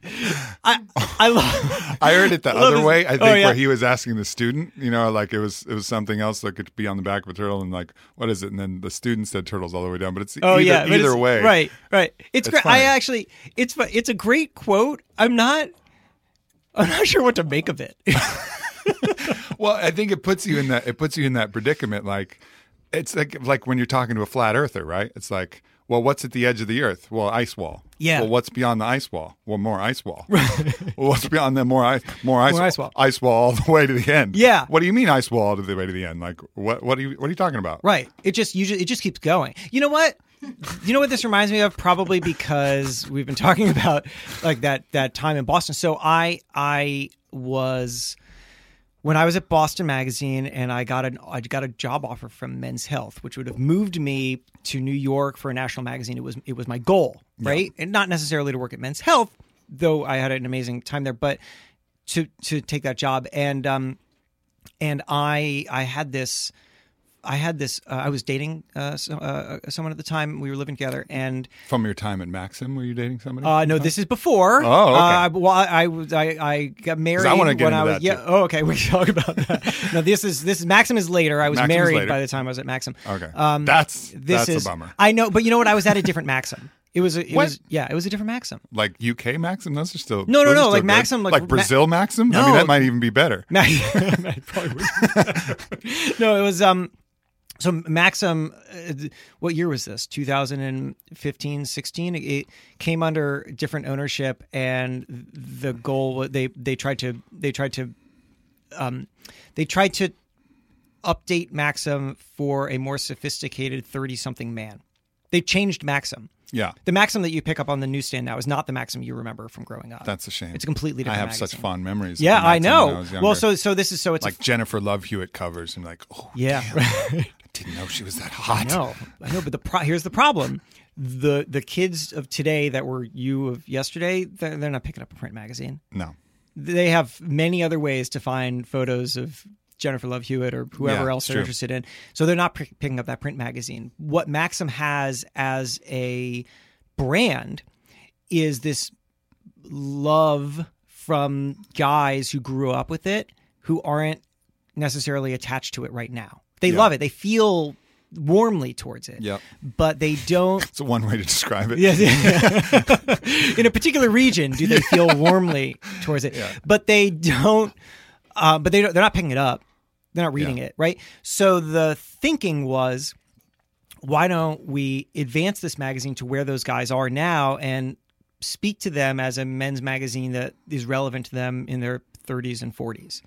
Speaker 2: I I love.
Speaker 1: I heard it the other
Speaker 2: his-
Speaker 1: way. I oh, think
Speaker 2: oh, yeah.
Speaker 1: where he was asking the student, you know, like it was it was something else that could be on the back of a turtle, and like, what is it? And then the student said turtles all the way down, but it's
Speaker 2: Oh
Speaker 1: either,
Speaker 2: yeah, but
Speaker 1: either way,
Speaker 2: Right, right. It's,
Speaker 1: It's
Speaker 2: great.
Speaker 1: funny.
Speaker 2: I actually, it's it's a great quote. I'm not, I'm not sure what to make of it.
Speaker 1: Well, I think it puts you in that it puts you in that predicament. Like it's like like when you're talking to a flat earther, right? It's like, well, what's at the edge of the earth? Well, ice wall.
Speaker 2: Yeah.
Speaker 1: Well, what's beyond the ice wall? Well, more ice wall. well, what's beyond the more ice more ice
Speaker 2: More ice wall.
Speaker 1: Ice wall all the way to the end.
Speaker 2: Yeah.
Speaker 1: What do you mean ice wall all the way to the end? Like what what are you what are you talking about?
Speaker 2: right. It just you just, it just keeps going. You know what? You know what this reminds me of? Probably because we've been talking about like that that time in Boston. So I I was when I was at Boston Magazine and I got an I got a job offer from Men's Health, which would have moved me to New York for a national magazine. It was it was my goal, right? And not necessarily to work at Men's Health, though I had an amazing time there, but to to take that job and um and I I had this I had this uh, I was dating uh, so, uh, someone at the time we were living together and
Speaker 1: From your time at Maxim, were you dating somebody?
Speaker 2: uh, no, this is before.
Speaker 1: Oh, okay.
Speaker 2: Uh, well, I, I was I, I got married
Speaker 1: I wanna get
Speaker 2: when
Speaker 1: into
Speaker 2: I was
Speaker 1: that,
Speaker 2: yeah.
Speaker 1: too.
Speaker 2: Oh, okay, we can talk about that. no, this is this is Maxim is later. I was
Speaker 1: Maxim
Speaker 2: married
Speaker 1: later.
Speaker 2: by the time I was at Maxim.
Speaker 1: okay.
Speaker 2: Um,
Speaker 1: that's
Speaker 2: this
Speaker 1: that's
Speaker 2: is
Speaker 1: a bummer.
Speaker 2: I know, but you know what? I was at a different Maxim. It was a, it
Speaker 1: What?
Speaker 2: was yeah, it was a different Maxim.
Speaker 1: Like UK Maxim, those are still
Speaker 2: No, no, no, like
Speaker 1: good.
Speaker 2: Maxim, like
Speaker 1: like
Speaker 2: Ma-
Speaker 1: Brazil Maxim. I
Speaker 2: No.
Speaker 1: mean, that might even be better.
Speaker 2: Ma- I no, it was um. So Maxim, uh, what year was this? 2015, 16. It came under different ownership, and the goal they they tried to they tried to um they tried to update Maxim for a more sophisticated 30 something man. They changed Maxim.
Speaker 1: Yeah,
Speaker 2: The Maxim that you pick up on the newsstand now is not the Maxim you remember from growing up.
Speaker 1: that's a shame.
Speaker 2: it's a completely different.
Speaker 1: I have such fond memories.
Speaker 2: Yeah, I
Speaker 1: when I
Speaker 2: know. well, so so this is so it's
Speaker 1: like Jennifer Love Hewitt covers, and like, oh,
Speaker 2: yeah.
Speaker 1: I didn't know she was that hot.
Speaker 2: No, I know, but the pro- here's the problem: the the kids of today that were you of yesterday, they're, they're not picking up a print magazine.
Speaker 1: No,
Speaker 2: They have many other ways to find photos of Jennifer Love Hewitt or whoever
Speaker 1: Yeah,
Speaker 2: else they're
Speaker 1: true.
Speaker 2: interested in. So they're not p- picking up that print magazine. What Maxim has as a brand is this love from guys who grew up with it who aren't necessarily attached to it right now. They
Speaker 1: Yeah.
Speaker 2: love it. They feel warmly towards it.
Speaker 1: Yep.
Speaker 2: But they don't
Speaker 1: it's one way to describe it.
Speaker 2: Yes. in a particular region, do they feel warmly towards it? Yeah. But they don't. Uh, but they don't, they're not picking it up. They're not reading
Speaker 1: Yeah.
Speaker 2: it, right? So the thinking was, why don't we advance this magazine to where those guys are now and speak to them as a men's magazine that is relevant to them in their 30s and 40s?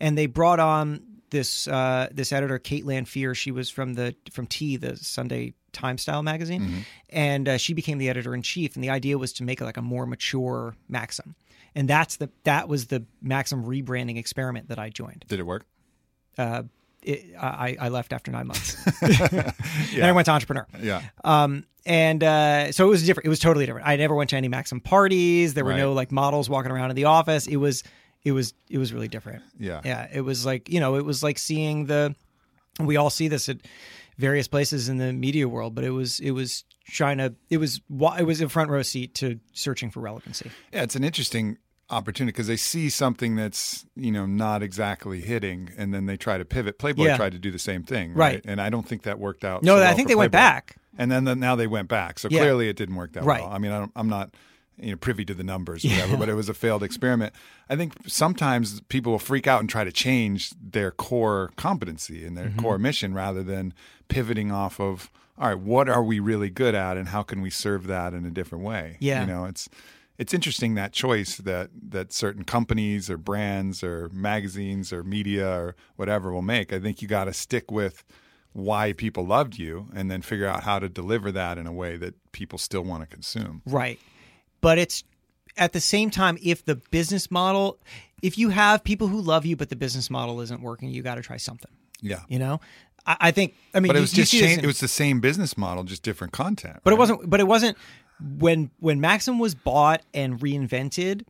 Speaker 2: And they brought on this uh, this editor, Kate Lanphear. She was from the from T, the Sunday Time Style magazine, and uh, she became the editor in chief. And the idea was to make it like a more mature Maxim, and that's the that was the Maxim rebranding experiment that I joined.
Speaker 1: Did it work?
Speaker 2: Uh, it, I, I left after nine months. Then I went to entrepreneur.
Speaker 1: Yeah.
Speaker 2: Um, and uh, so it was different. It was totally different. I never went to any Maxim parties. There were no like models walking around in the office. It was, it was, it was really different.
Speaker 1: Yeah.
Speaker 2: Yeah. It was like you know, it was like seeing the. We all see this at various places in the media world, but it was it was trying to it was it was a front row seat to searching for relevancy.
Speaker 1: Yeah, it's an interesting opportunity because they see something that's you know not exactly hitting, and then they try to pivot. Playboy
Speaker 2: Yeah.
Speaker 1: tried to do the same thing, right?
Speaker 2: Right.
Speaker 1: And I don't think that worked out.
Speaker 2: No,
Speaker 1: so
Speaker 2: I
Speaker 1: well
Speaker 2: think they went back.
Speaker 1: and then the, now they went back. So
Speaker 2: Yeah.
Speaker 1: clearly, it didn't work that
Speaker 2: Right.
Speaker 1: well. I mean, I don't, I'm not you know privy to the numbers, or whatever, but it was a failed experiment. I think sometimes people will freak out and try to change their core competency and their
Speaker 2: Mm-hmm.
Speaker 1: core mission rather than pivoting off of. All right, what are we really good at, and how can we serve that in a different way?
Speaker 2: Yeah.
Speaker 1: you know, it's it's interesting that choice that that certain companies or brands or magazines or media or whatever will make. I think you got to stick with why people loved you and then figure out how to deliver that in a way that people still want to consume.
Speaker 2: Right. But it's at the same time, if the business model, if you have people who love you, but the business model isn't working, you got to try something.
Speaker 1: Yeah.
Speaker 2: You know, I, I think. I mean,
Speaker 1: But it was
Speaker 2: you
Speaker 1: just
Speaker 2: this
Speaker 1: change,
Speaker 2: in-
Speaker 1: it was the same business model, just different content.
Speaker 2: but it wasn't. But it wasn't when when Maxim was bought and reinvented.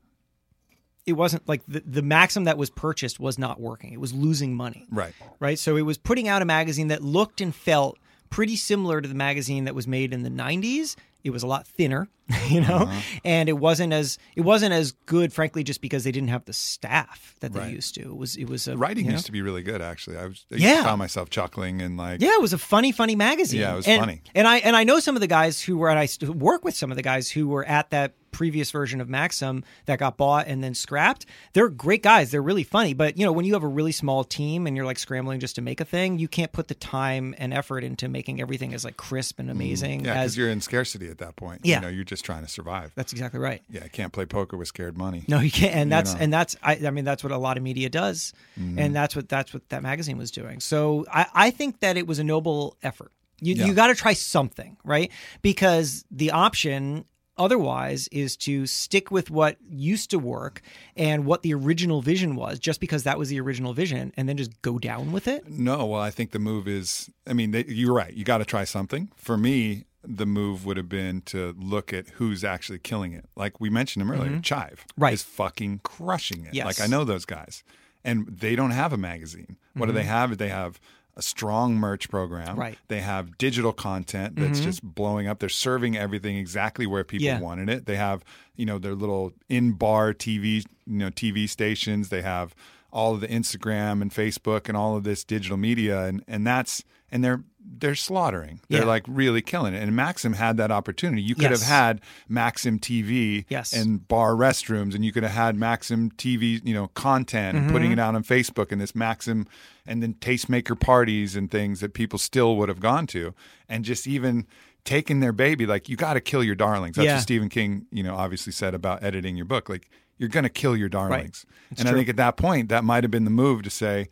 Speaker 2: It wasn't like the, the Maxim that was purchased was not working. It was losing money.
Speaker 1: right.
Speaker 2: right? So it was putting out a magazine that looked and felt pretty similar to the magazine that was made in the 90s. It was a lot thinner, you know,
Speaker 1: Uh-huh.
Speaker 2: and it wasn't as it wasn't as good, frankly, just because they didn't have the staff that they
Speaker 1: Right.
Speaker 2: used to. It was it was a
Speaker 1: Writing
Speaker 2: you know?
Speaker 1: used to be really good, actually. I was I
Speaker 2: Yeah.
Speaker 1: found myself chuckling and like,
Speaker 2: Yeah, it was a funny, funny magazine.
Speaker 1: Yeah, it was
Speaker 2: and,
Speaker 1: funny.
Speaker 2: And I and I know some of the guys who were, and I work with some of the guys who were at that previous version of Maxim that got bought and then scrapped. They're great guys. They're really funny. But you know, when you have a really small team and you're like scrambling just to make a thing, you can't put the time and effort into making everything as like crisp and amazing
Speaker 1: Mm. yeah,
Speaker 2: as.
Speaker 1: because you're in scarcity at that point.
Speaker 2: Yeah.
Speaker 1: You know, you're just trying to survive.
Speaker 2: That's exactly right.
Speaker 1: Yeah, I can't play poker with scared money.
Speaker 2: No, you can't. And that's
Speaker 1: know.
Speaker 2: and that's I, I mean that's what a lot of media does,
Speaker 1: Mm-hmm.
Speaker 2: and that's what that's what that magazine was doing. So I, I think that it was a noble effort. You
Speaker 1: Yeah.
Speaker 2: you got to try something, right? Because the option otherwise is to stick with what used to work and what the original vision was, just because that was the original vision, and then just go down with it.
Speaker 1: No, well, I think the move is. I mean, they, you're right. You got to try something. For me, the move would have been to look at who's actually killing it. Like we mentioned him earlier, Chive
Speaker 2: Mm-hmm. Right.
Speaker 1: is fucking crushing it.
Speaker 2: Yes.
Speaker 1: Like I know those guys, and they don't have a magazine. What do they have? They have a strong merch program.
Speaker 2: Mm-hmm. Right. Mm-hmm.
Speaker 1: They have digital content that's just blowing up. They're serving everything exactly where people
Speaker 2: Yeah.
Speaker 1: wanted it. They have, you know, their little in-bar TV, you know, TV stations. They have all of the Instagram and Facebook and all of this digital media and and that's and they're they're slaughtering. They're
Speaker 2: Yeah.
Speaker 1: like really killing it. And Maxim had that opportunity. You could
Speaker 2: Yes.
Speaker 1: have had Maxim TV
Speaker 2: Yes.
Speaker 1: and bar restrooms and you could have had Maxim TV, you know, content and
Speaker 2: Mm-hmm.
Speaker 1: putting it out on Facebook and this Maxim and then tastemaker parties and things that people still would have gone to and just even taking their baby like you got to kill your darlings. That's
Speaker 2: Yeah.
Speaker 1: what Stephen King, you know, obviously said about editing your book. Like you're going to kill your darlings.
Speaker 2: It's
Speaker 1: and
Speaker 2: true.
Speaker 1: I think at that point that might have been the move to say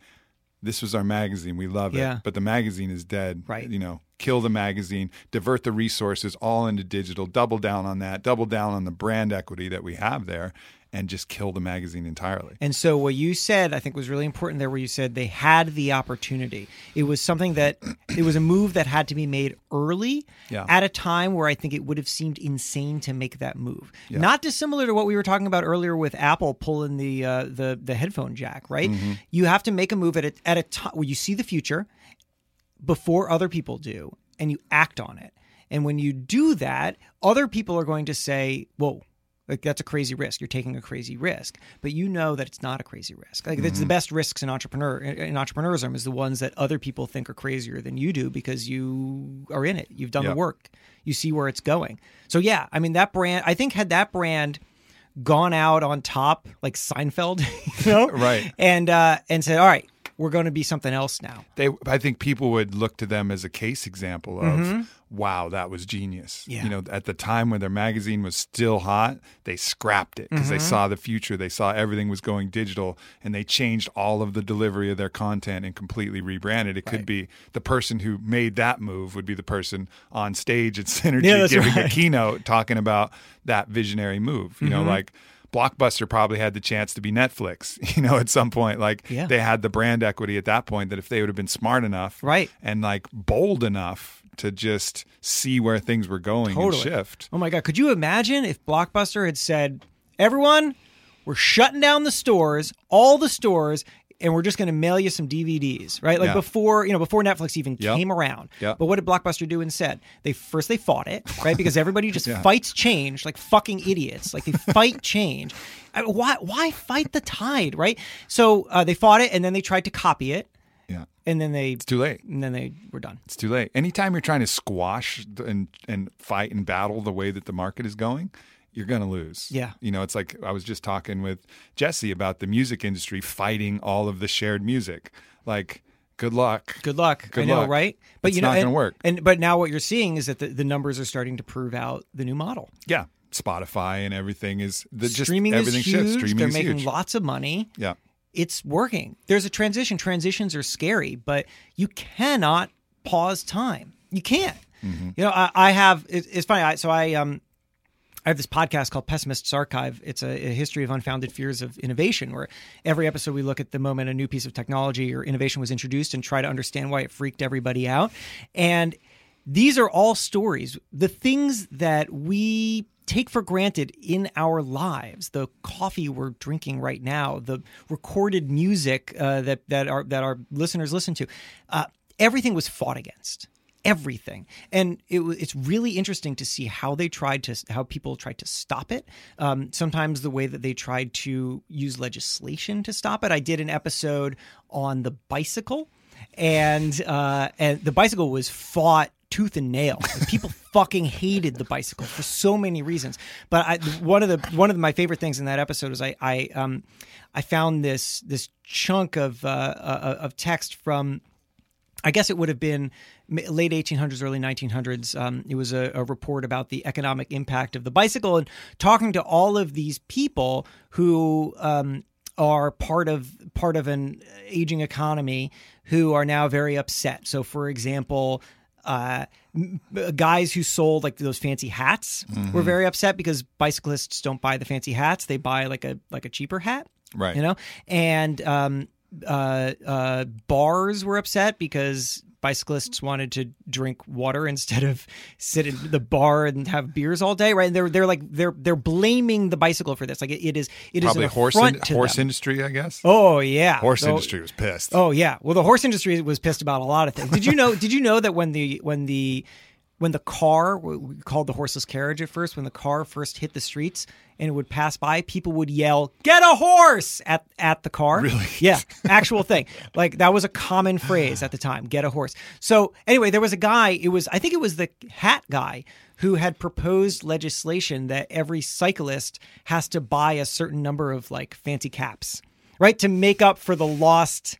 Speaker 1: this was our magazine. We love it,
Speaker 2: Yeah.
Speaker 1: but the magazine is dead.
Speaker 2: Right.
Speaker 1: You know, kill the magazine, divert the resources all into digital, double down on that, double down on the brand equity that we have there, and just kill the magazine entirely.
Speaker 2: And so what you said, I think, was really important there, where you said they had the opportunity. It was something that it was a move that had to be made early
Speaker 1: Yeah.
Speaker 2: at a time where I think it would have seemed insane to make that move. Not dissimilar to what we were talking about earlier with Apple pulling the uh, the the headphone jack. Right? You have to make a move at a, at a time where you see the future before other people do, and you act on it. And when you do that, other people are going to say, "Whoa." Like that's a crazy risk. You're taking a crazy risk, but you know that it's not a crazy risk. Like it's the best risks in entrepreneur in entrepreneurism is the ones that other people think are crazier than you do because you are in it. You've done
Speaker 1: Yep.
Speaker 2: the work. You see where it's going. So yeah, I mean that brand. I think had that brand gone out on top like Seinfeld, you know,
Speaker 1: Right.
Speaker 2: and uh, and said, "All right, we're going to be something else now."
Speaker 1: They, I think people would look to them as a case example of, wow, that was genius.
Speaker 2: Mm-hmm. Yeah.
Speaker 1: You know, at the time when their magazine was still hot, they scrapped it because they
Speaker 2: Mm-hmm.
Speaker 1: saw the future. They saw everything was going digital and they changed all of the delivery of their content and completely rebranded. It could be the person who made that move would be the person on stage at Synergy
Speaker 2: Yeah,
Speaker 1: giving a
Speaker 2: right. Mm-hmm.
Speaker 1: keynote talking about that visionary move. You know, like Blockbuster probably had the chance to be Netflix, you know, at some point. Like
Speaker 2: Yeah.
Speaker 1: they had the brand equity at that point that if they would have been smart enough
Speaker 2: Right.
Speaker 1: and like bold enough to just see where things were going
Speaker 2: Totally.
Speaker 1: and shift.
Speaker 2: Oh my god, could you imagine if Blockbuster had said, "Everyone, we're shutting down the stores, all the stores, and we're just going to mail you some DVDs." Right? Like
Speaker 1: Yeah.
Speaker 2: before, you know, before Netflix even
Speaker 1: Yep.
Speaker 2: came around.
Speaker 1: Yep.
Speaker 2: But what did Blockbuster do instead? They first they fought it, right? Because everybody just
Speaker 1: Yeah.
Speaker 2: fights change like fucking idiots. Like they fight change. I mean, why why fight the tide, right? So uh, they fought it and then they tried to copy it
Speaker 1: Yeah.
Speaker 2: and then they
Speaker 1: It's too late.
Speaker 2: and then they were done.
Speaker 1: It's too late. Anytime you're trying to squash and and fight and battle the way that the market is going, you're going to lose.
Speaker 2: Yeah.
Speaker 1: You know, it's like I was just talking with Jesse about the music industry fighting all of the shared music. Like, good luck.
Speaker 2: Good luck.
Speaker 1: Good
Speaker 2: I know, right? But
Speaker 1: It's
Speaker 2: you know, it's
Speaker 1: not
Speaker 2: and,
Speaker 1: gonna work.
Speaker 2: And but now what you're seeing is that the, the numbers are starting to prove out the new model.
Speaker 1: Yeah. Spotify and everything is the just
Speaker 2: Streaming
Speaker 1: everything
Speaker 2: is huge.
Speaker 1: shifts. Streaming
Speaker 2: They're
Speaker 1: is
Speaker 2: making
Speaker 1: huge.
Speaker 2: lots of money.
Speaker 1: Yeah.
Speaker 2: It's working. There's a transition. Transitions are scary, but you cannot pause time. You can't.
Speaker 1: Mm-hmm.
Speaker 2: You know, I, I have. It, it's funny. I, so I um. I have this podcast called Pessimist's Archive. It's a, a history of unfounded fears of innovation, where every episode we look at the moment a new piece of technology or innovation was introduced and try to understand why it freaked everybody out. And these are all stories. The things that we take for granted in our lives, the coffee we're drinking right now, the recorded music uh, that that our that our listeners listen to, uh, everything was fought against. Everything. And it, it's really interesting to see how they tried to, how people tried to stop it. Um, sometimes the way that they tried to use legislation to stop it. I did an episode on the bicycle, and uh, and the bicycle was fought tooth and nail. People fucking hated the bicycle for so many reasons. But I, one of the one of my favorite things in that episode is I I um I found this this chunk of uh, uh, of text from I guess it would have been late 1800s, early 1900s. Um, it was a, a report about the economic impact of the bicycle and talking to all of these people who um, are part of part of an aging economy who are now very upset. So, for example. Uh, guys who sold like those fancy hats were very upset because bicyclists don't buy the fancy hats; they buy like a like a cheaper hat
Speaker 1: Right.
Speaker 2: you know and um uh uh bars were upset because bicyclists wanted to drink water instead of sit in the bar and have beers all day right they're they're like they're they're blaming the bicycle for this like it, it is it is
Speaker 1: Probably
Speaker 2: an
Speaker 1: horse in- horse
Speaker 2: them.
Speaker 1: industry, I guess.
Speaker 2: oh yeah
Speaker 1: horse
Speaker 2: So-
Speaker 1: industry was pissed.
Speaker 2: Oh yeah. Well, the horse industry was pissed about a lot of things. Did you know? did you know that when the when the when the car we called the horseless carriage at first, when the car first hit the streets and it would pass by, people would yell "Get a horse!" at at the car.
Speaker 1: Really?
Speaker 2: Yeah, actual thing. Like that was a common phrase at the time. Get a horse. So anyway, there was a guy. It was I think it was the hat guy who had proposed legislation that every cyclist has to buy a certain number of like fancy caps, right, to make up for the lost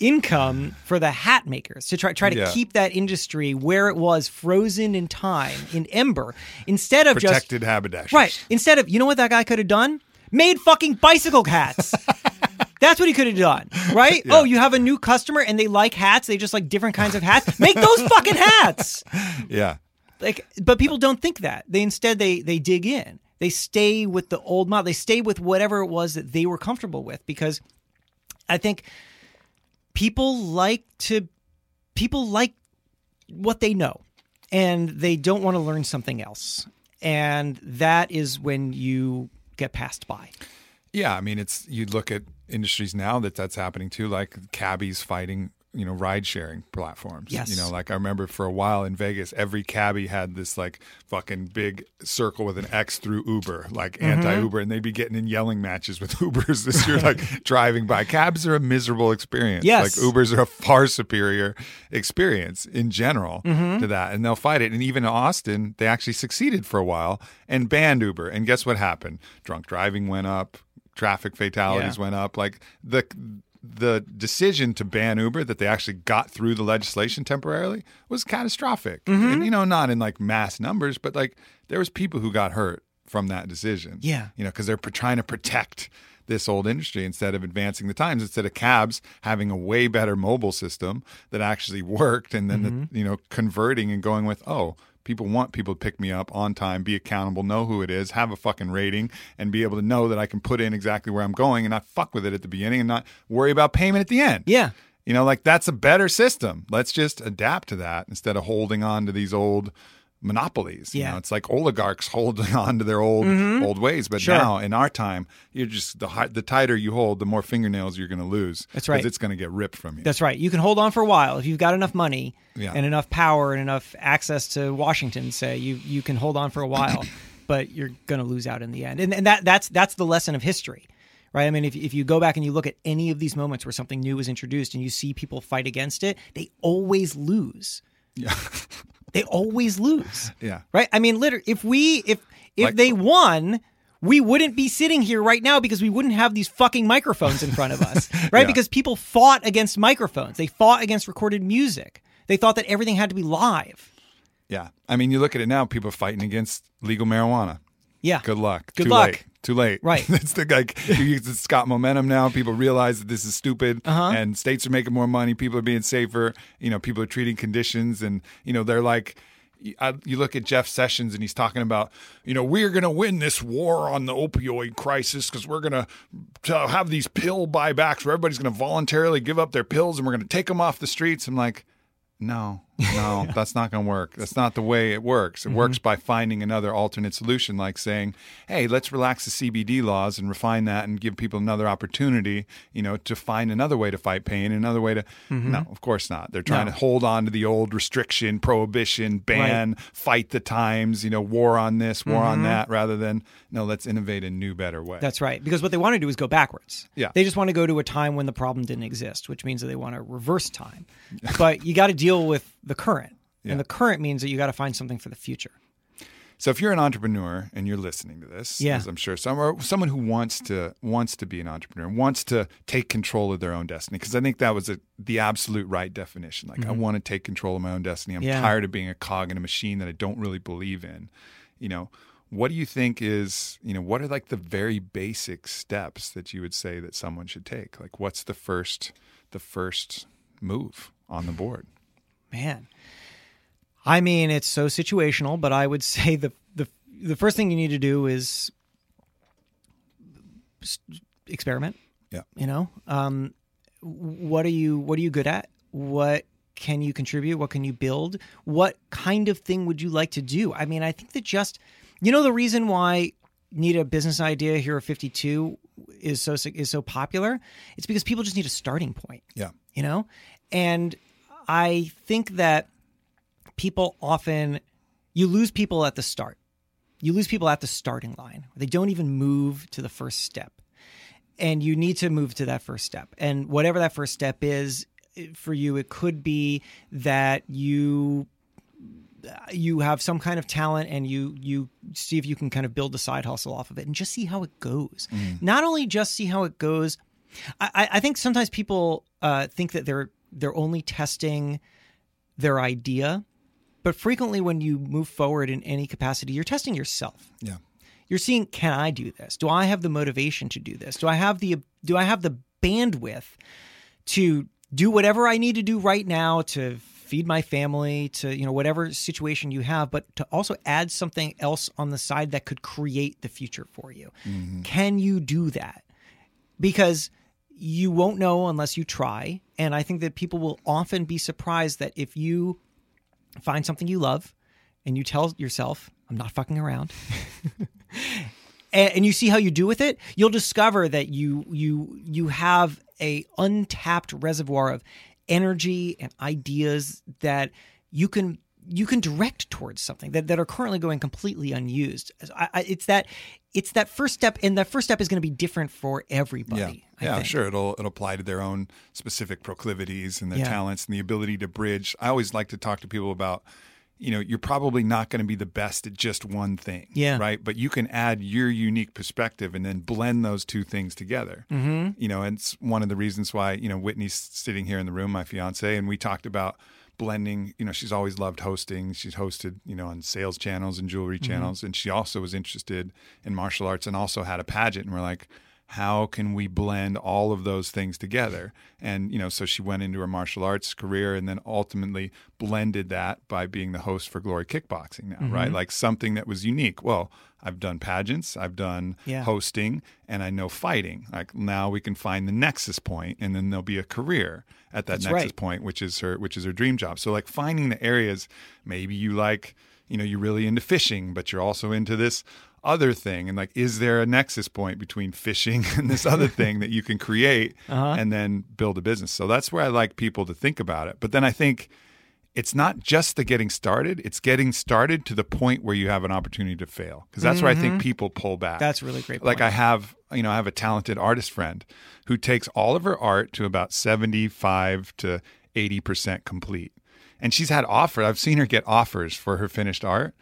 Speaker 2: income for the hat makers to try try to
Speaker 1: Yeah.
Speaker 2: keep that industry where it was frozen in time in ember instead of just
Speaker 1: Protected haberdashers.
Speaker 2: right. Instead of you know what that guy could have done? Made fucking bicycle hats. That's what he could have done right? Oh you have a new customer and they like hats they just like different kinds of hats? Make those fucking hats!
Speaker 1: Yeah.
Speaker 2: like but people don't think that. They instead they they dig in. They stay with the old model. They stay with whatever it was that they were comfortable with because i think people like to people like what they know and they don't want to learn something else. And that is when you get passed by.
Speaker 1: Yeah, I mean, it's you look at industries now that that's happening too, like cabbies fighting, you know, ride sharing platforms.
Speaker 2: Yes.
Speaker 1: You know, like I remember for a while in Vegas, every cabbie had this like fucking big circle with an X through Uber, like
Speaker 2: Mm-hmm.
Speaker 1: anti Uber, and they'd be getting in yelling matches with Ubers this year, like driving by. Cabs are a miserable experience.
Speaker 2: Yes.
Speaker 1: Like Ubers are a far superior experience in general
Speaker 2: Mm-hmm.
Speaker 1: to that. And they'll fight it. And even in Austin, they actually succeeded for a while and banned Uber. And guess what happened? Drunk driving went up, traffic fatalities
Speaker 2: Yeah.
Speaker 1: went up. Like the the decision to ban Uber that they actually got through the legislation temporarily was catastrophic.
Speaker 2: Mm-hmm.
Speaker 1: And you know, not in like mass numbers, but like there was people who got hurt from that decision.
Speaker 2: Yeah.
Speaker 1: You know, because they're pr- trying to protect this old industry instead of advancing the times instead of cabs having a way better mobile system that actually worked and then
Speaker 2: Mm-hmm.
Speaker 1: the, you know converting and going with oh people want people to pick me up on time be accountable know who it is have a fucking rating and be able to know that i can put in exactly where i'm going and not fuck with it at the beginning and not worry about payment at the end.
Speaker 2: Yeah.
Speaker 1: You know like that's a better system. Let's just adapt to that instead of holding on to these old monopolies you
Speaker 2: Yeah.
Speaker 1: know it's like oligarchs holding on to their old mm-hmm. old ways but
Speaker 2: Sure.
Speaker 1: now in our time you're just the the tighter you hold the more fingernails you're going to lose
Speaker 2: That's right.
Speaker 1: it's going to get ripped from you
Speaker 2: That's right. You can hold on for a while if you've got enough money
Speaker 1: Yeah.
Speaker 2: and enough power and enough access to Washington. Say you you can hold on for a while, but you're going to lose out in the end. And, and that that's that's the lesson of history, right? I mean, if if you go back and you look at any of these moments where something new is introduced and you see people fight against it, they always lose.
Speaker 1: yeah
Speaker 2: They always lose,
Speaker 1: yeah
Speaker 2: right? I mean, literally, if we if if
Speaker 1: Like-
Speaker 2: they won. We wouldn't be sitting here right now because we wouldn't have these fucking microphones in front of us, right?
Speaker 1: Yeah.
Speaker 2: Because people fought against microphones. They fought against recorded music. They thought that everything had to be live.
Speaker 1: yeah i mean you look at it now people are fighting against legal marijuana
Speaker 2: Yeah.
Speaker 1: Good luck.
Speaker 2: Good
Speaker 1: Too
Speaker 2: luck.
Speaker 1: Late. Too late.
Speaker 2: Right.
Speaker 1: it's the like you- it's got momentum now. People realize that this is stupid,
Speaker 2: Uh-huh.
Speaker 1: and states are making more money. People are being safer. You know, people are treating conditions, and you know they're like. I, you look at Jeff Sessions and he's talking about, you know, we're going to win this war on the opioid crisis because we're going to have these pill buybacks where everybody's going to voluntarily give up their pills and we're going to take them off the streets. I'm like, no, no, that's not going to work. That's not the way it works. It
Speaker 2: Mm-hmm.
Speaker 1: works by finding another alternate solution, like saying, "Hey, let's relax the CBD laws and refine that, and give people another opportunity, you know, to find another way to fight pain, another way to." No, of course not. They're trying
Speaker 2: Mm-hmm. No.
Speaker 1: to hold on to the old restriction, prohibition, ban, fight the times, you know, war on this, war on that, rather than no, let's innovate a new, better way.
Speaker 2: Mm-hmm. That's right. Because what they want to do is go backwards.
Speaker 1: Yeah.
Speaker 2: They just want to go to a time when the problem didn't exist, which means that they want to reverse time. but you got to deal with the current.
Speaker 1: Yeah.
Speaker 2: And the current means that you got to find something for the future.
Speaker 1: So if you're an entrepreneur and you're listening to this,
Speaker 2: Yeah.
Speaker 1: as I'm sure some or someone who wants to wants to be an entrepreneur, wants to take control of their own destiny, because I think that was a, the absolute right definition. Like I want to take control of my own destiny. I'm
Speaker 2: Mm-hmm. Yeah.
Speaker 1: tired of being a cog in a machine that I don't really believe in. You know, what do you think is you know what are like the very basic steps that you would say that someone should take? Like what's the first the first move on the board?
Speaker 2: Man. I mean, it's so situational, but I would say the the the first thing you need to do is experiment.
Speaker 1: Yeah.
Speaker 2: You know, um, what are you what are you good at? What can you contribute? What can you build? What kind of thing would you like to do? I mean, I think that just you know the reason why need a business idea here at 52 is so is so popular. It's because people just need a starting point
Speaker 1: Yeah.
Speaker 2: you know and i think that people often you lose people at the start. You lose people at the starting line. They don't even move to the first step. And you need to move to that first step. And whatever that first step is for you it could be that you you have some kind of talent and you you see if you can kind of build a side hustle off of it and just see how it goes. Not only just see how it goes I, I- I think sometimes people uh, think that they're they're only testing their idea, but frequently when you move forward in any capacity, you're testing yourself.
Speaker 1: Yeah.
Speaker 2: You're seeing, can I do this? Do I have the motivation to do this? Do I have the do I have the bandwidth to do whatever I need to do right now to feed my family, to you know whatever situation you have, but to also add something else on the side that could create the future for you. Mm-hmm. Can you do that? because you won't know unless you try. And I think that people will often be surprised that if you find something you love and you tell yourself, I'm not fucking around. and, and you see how you do with it, you'll discover that you you you have a untapped reservoir of energy and ideas that you can you can direct towards something that, that are currently going completely unused. I, I, it's that it's that first step, and that first step is going to be different for everybody.
Speaker 1: Yeah,
Speaker 2: I
Speaker 1: yeah,
Speaker 2: think.
Speaker 1: sure. It'll it'll apply to their own specific proclivities and their
Speaker 2: Yeah.
Speaker 1: talents and the ability to bridge. I always like to talk to people about, you know, you're probably not going to be the best at just one thing,
Speaker 2: Yeah.
Speaker 1: right? But you can add your unique perspective and then blend those two things together. Mm-hmm. You know, and it's one of the reasons why you know Whitney's sitting here in the room, my fiance, and we talked about blending you know she's always loved hosting. She's hosted you know on sales channels and jewelry mm-hmm. channels and she also was interested in martial arts and also had a pageant and we're like how can we blend all of those things together? And you know so she went into her martial arts career and then ultimately blended that by being the host for glory kickboxing now right? Mm-hmm. Like something that was unique. Well i've done pageants i've done
Speaker 2: Yeah.
Speaker 1: hosting and i know fighting. Like now we can find the nexus point and then there'll be a career at that
Speaker 2: That's
Speaker 1: nexus
Speaker 2: right.
Speaker 1: point which is her which is her dream job. So like finding the areas maybe you like you know you're really into fishing but you're also into this other thing and like is there a nexus point between fishing and this other thing that you can create
Speaker 2: Uh-huh.
Speaker 1: and then build a business so that's where i like people to think about it but then i think it's not just the getting started it's getting started to the point where you have an opportunity to fail because that's where i think people pull back
Speaker 2: Mm-hmm. That's really great.
Speaker 1: like
Speaker 2: point.
Speaker 1: I have, you know, I have a talented artist friend who takes all of her art to about 75 to 80% complete. And she's had offers. I've seen her get offers for her finished art,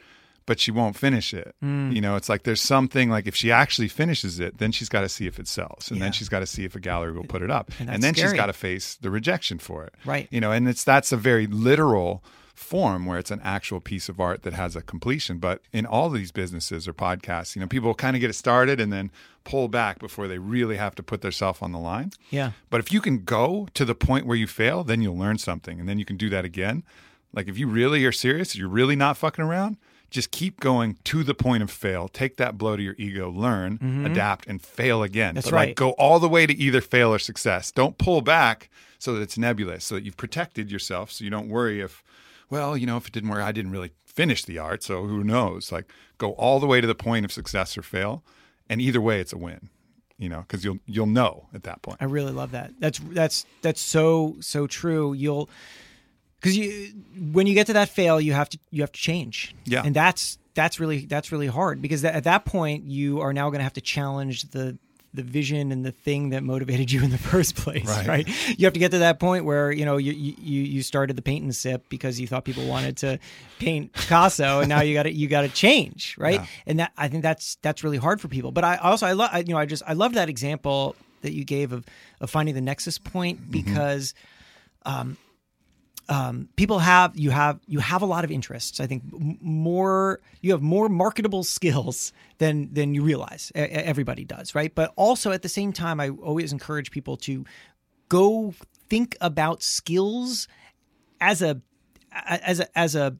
Speaker 1: but she won't finish it.
Speaker 2: Hmm.
Speaker 1: You know, it's like there's something like if she actually finishes it, then she's got to see if it sells. And
Speaker 2: Yeah.
Speaker 1: then she's got to see if a gallery will put it up.
Speaker 2: And
Speaker 1: And, then she's got to face the rejection for it.
Speaker 2: Right.
Speaker 1: You know, and it's that's a very literal form where it's an actual piece of art that has a completion. But in all these businesses or podcasts, you know, people kind of get it started and then pull back before they really have to put themselves on the line.
Speaker 2: yeah,
Speaker 1: But if you can go to the point where you fail, then you'll learn something and then you can do that again. Like if you really are serious, you're really not fucking around, just keep going to the point of fail. Take that blow to your ego, learn, adapt, and fail again.
Speaker 2: Mm-hmm. That's
Speaker 1: but
Speaker 2: right.
Speaker 1: Like go all the way to either fail or success. Don't pull back so that it's nebulous, so that you've protected yourself so you don't worry if well, you know, if it didn't work, I didn't really finish the art, so who knows? Like, go all the way to the point of success or fail, and either way, it's a win. You know, because you'll you'll know at that point.
Speaker 2: I really love that. That's that's that's so so true. You'll because you when you get to that fail, you have to you have to change.
Speaker 1: Yeah.
Speaker 2: and that's that's really that's really hard because at that point you are now going to have to challenge the the vision and the thing that motivated you in the first place
Speaker 1: Right.
Speaker 2: right, you have to get to that point where you know you you, you started the paint and sip because you thought people wanted to paint Picasso and now you got to you got to change right
Speaker 1: Yeah.
Speaker 2: and that I think that's that's really hard for people but I also I love you know I just I love that example that you gave of of finding the nexus point because um, Um, people have you have you have a lot of interests. I think more you have more marketable skills than than you realize. E- Everybody does, right? But also at the same time, I always encourage people to go think about skills as a as a as a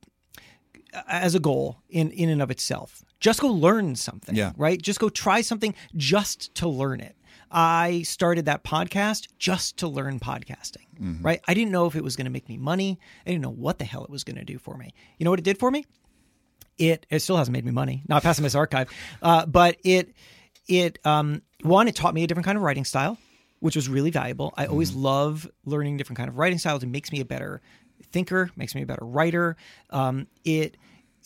Speaker 2: as a goal in in and of itself. Just go learn something,
Speaker 1: Yeah.
Speaker 2: right? Just go try something just to learn it. I started that podcast just to learn podcasting, right? I didn't know if it was going to make me money. I didn't know what the hell it was going to do for me. You know what it did for me? It it still hasn't made me money. Not this archive, uh, but it it um one it taught me a different kind of writing style, which was really valuable. I always love learning different kind of writing styles. It makes me a better thinker, makes me a better writer. Um, it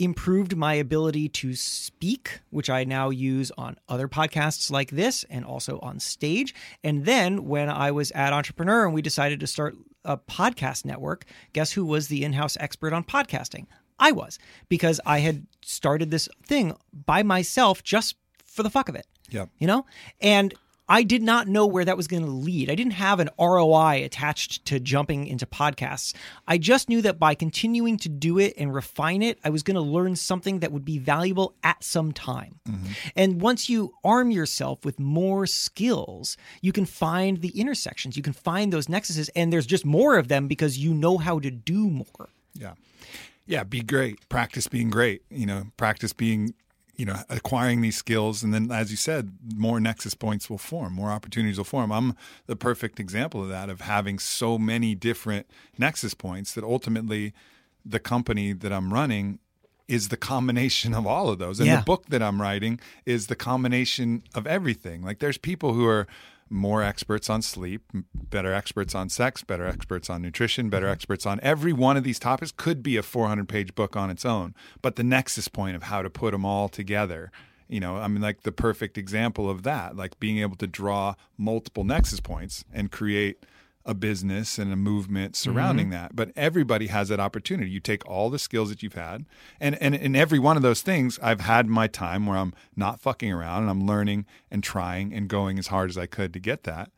Speaker 2: improved my ability to speak, which I now use on other podcasts like this and also on stage. And then when I was at Entrepreneur and we decided to start a podcast network, guess who was the in house expert on podcasting? I was, because I had started this thing by myself just for the fuck of it
Speaker 1: Yeah.
Speaker 2: you know and i did not know where that was going to lead i didn't have an roi attached to jumping into podcasts i just knew that by continuing to do it and refine it i was going to learn something that would be valuable at some time mm-hmm. and once you arm yourself with more skills you can find the intersections you can find those nexuses and there's just more of them because you know how to do more
Speaker 1: Yeah. Yeah, be great. Practice being great. You know, practice being, you know, acquiring these skills. And then, as you said, more nexus points will form, more opportunities will form. I'm the perfect example of that, of having so many different nexus points that ultimately the company that I'm running is the combination of all of those. And
Speaker 2: Yeah.
Speaker 1: the book that I'm writing is the combination of everything. Like there's people who are more experts on sleep, better experts on sex, better experts on nutrition, better mm-hmm. experts on every one of these topics could be a 400 page book on its own. But the nexus point of how to put them all together, you know, I mean, like the perfect example of that, like being able to draw multiple nexus points and create a business and a movement surrounding mm-hmm. that. But everybody has that opportunity. You take all the skills that you've had, and and in every one of those things, I've had my time where I'm not fucking around and I'm learning and trying and going as hard as I could to get that.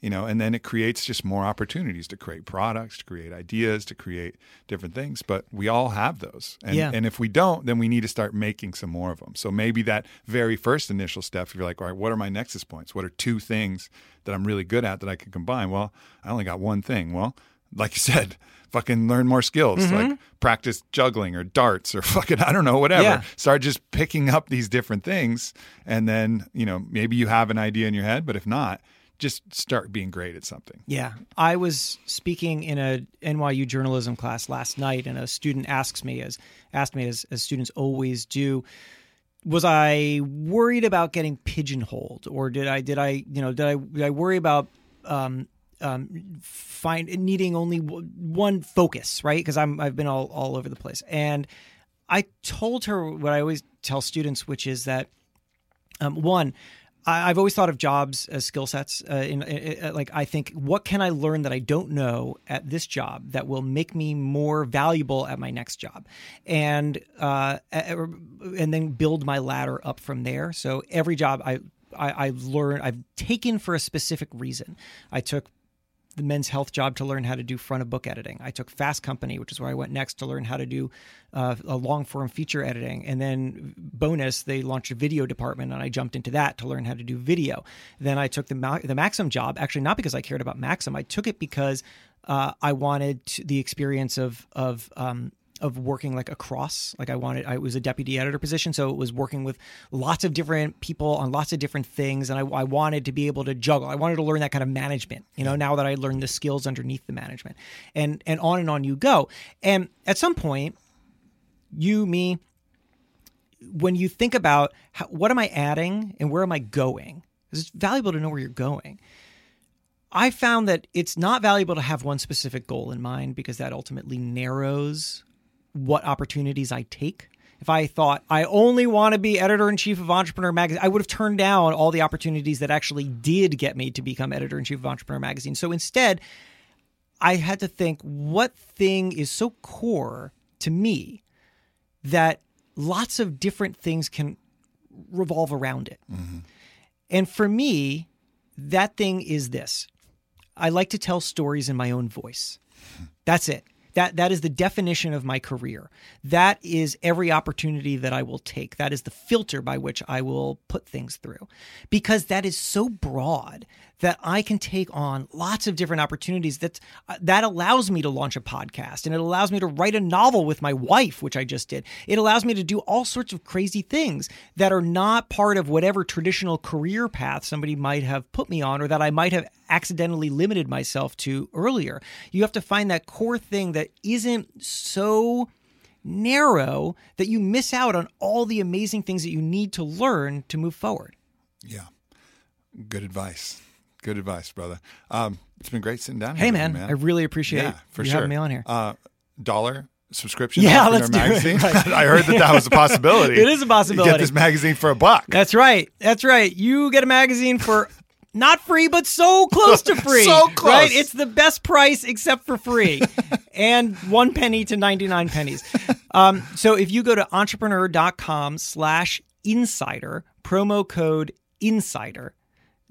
Speaker 1: You know, and then it creates just more opportunities to create products, to create ideas, to create different things. But we all have those. And,
Speaker 2: Yeah.
Speaker 1: and if we don't, then we need to start making some more of them. So maybe that very first initial step, if you're like, all right, what are my nexus points? What are two things that I'm really good at that I can combine? Well, I only got one thing. Well, like you said, fucking learn more skills,
Speaker 2: Mm-hmm.
Speaker 1: like practice juggling or darts or fucking, I don't know, whatever.
Speaker 2: Yeah.
Speaker 1: Start just picking up these different things. And then, you know, maybe you have an idea in your head, but if not, just start being great at something.
Speaker 2: Yeah, I was speaking in a NYU journalism class last night, and a student asks me, as asked me as, as students always do, was I worried about getting pigeonholed, or did I did I you know did I did I worry about um, um, find needing only one focus, right? Because I'm I've been all all over the place, and I told her what I always tell students, which is that um, one, I, I've always thought of jobs as skill sets. Uh, in, in, in- like, I think, what can I learn that I don't know at this job that will make me more valuable at my next job, and uh, and then build my ladder up from there. So every job I. I, I've learned. I've taken for a specific reason. I took the men's health job to learn how to do front of book editing. I took Fast Company, which is where I went next to learn how to do uh, a long form feature editing. And then bonus, they launched a video department, and I jumped into that to learn how to do video. Then I took the Ma- the Maxim job, actually not because I cared about Maxim. I took it because uh, I wanted to, the experience of of um, of working like across. Like I wanted, I was a deputy editor position, so it was working with lots of different people on lots of different things, and I, I wanted to be able to juggle. I wanted to learn that kind of management. You know, now that I learned the skills underneath the management, and and on and on you go. And at some point, you, me, when you think about how, what am I adding and where am I going, it's valuable to know where you're going. I found that it's not valuable to have one specific goal in mind because that ultimately narrows what opportunities I take. If I thought I only want to be editor in chief of Entrepreneur Magazine, I would have turned down all the opportunities that actually did get me to become editor in chief of Entrepreneur Magazine. So instead, I had to think what thing is so core to me that lots of different things can revolve around it. Mm-hmm. And for me, that thing is this I like to tell stories in my own voice. That's it. That that is the definition of my career. That is every opportunity that I will take. That is the filter by which I will put things through. Because that is so broad that I can take on lots of different opportunities that uh, that allows me to launch a podcast and it allows me to write a novel with my wife which I just did. It allows me to do all sorts of crazy things that are not part of whatever traditional career path somebody might have put me on or that I might have accidentally limited myself to earlier. You have to find that core thing that isn't so narrow that you miss out on all the amazing things that you need to learn to move forward.
Speaker 1: Yeah. Good advice. Good advice, brother. Um, it's been great sitting down
Speaker 2: here.
Speaker 1: Hey,
Speaker 2: man,
Speaker 1: you, man,
Speaker 2: I really appreciate
Speaker 1: yeah, for
Speaker 2: you
Speaker 1: sure.
Speaker 2: having me on here.
Speaker 1: Uh, dollar subscription.
Speaker 2: Yeah, let's do
Speaker 1: magazine.
Speaker 2: it. Right.
Speaker 1: I heard that that was a possibility.
Speaker 2: it is a possibility.
Speaker 1: You get this magazine for a buck.
Speaker 2: That's right. That's right. You get a magazine for not free, but so close to free.
Speaker 1: so close.
Speaker 2: Right? It's the best price except for free. and one penny to 99 pennies. Um, so if you go to entrepreneur.com slash insider, promo code insider,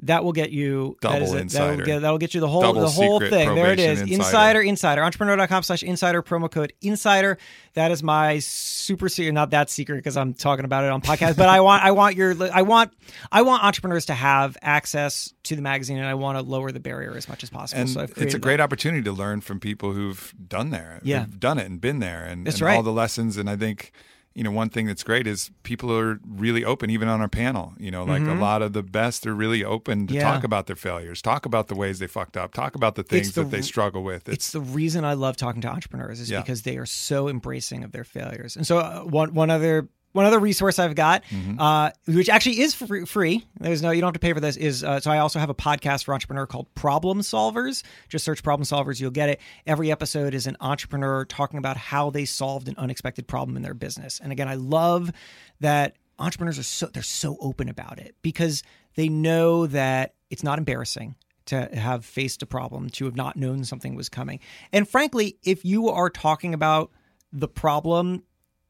Speaker 2: that will get you
Speaker 1: double
Speaker 2: that is
Speaker 1: insider.
Speaker 2: That'll get, that'll get you the whole
Speaker 1: double
Speaker 2: the whole thing. There it is.
Speaker 1: Insider.
Speaker 2: Insider, insider. Entrepreneur.com slash insider promo code insider. That is my super secret. Not that secret because I'm talking about it on podcast. but I want I want your I want I want entrepreneurs to have access to the magazine, and I want to lower the barrier as much as possible.
Speaker 1: And
Speaker 2: so
Speaker 1: it's a great that. opportunity to learn from people who've done there.
Speaker 2: Yeah,
Speaker 1: They've done it and been there, and,
Speaker 2: that's
Speaker 1: and
Speaker 2: right.
Speaker 1: all the lessons. And I think you know, one thing that's great is people are really open, even on our panel. You know, like
Speaker 2: Mhm.
Speaker 1: a lot of the best are really open to
Speaker 2: Yeah.
Speaker 1: talk about their failures, talk about the ways they fucked up, talk about the things
Speaker 2: the
Speaker 1: that they struggle with.
Speaker 2: It's the reason I love talking to entrepreneurs is
Speaker 1: Yeah.
Speaker 2: because they are so embracing of their failures. And so uh, one one other one other resource I've got,
Speaker 1: Mhm.
Speaker 2: uh, which actually is free, free. There's no you don't have to pay for this. Is uh, so I also have a podcast for entrepreneur called Problem Solvers. Just search Problem Solvers, you'll get it. Every episode is an entrepreneur talking about how they solved an unexpected problem in their business. And again, I love that entrepreneurs are so they're so open about it because they know that it's not embarrassing to have faced a problem, to have not known something was coming. And frankly, if you are talking about the problem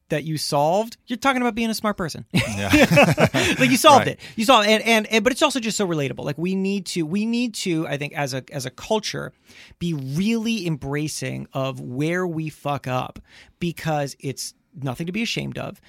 Speaker 2: that you solved, you're talking about being a smart person.
Speaker 1: yeah.
Speaker 2: like you solved
Speaker 1: Right.
Speaker 2: it. You solved it. And, and and but it's also just so relatable. Like we need to we need to I think as a as a culture be really embracing of where we fuck up because it's nothing to be ashamed of.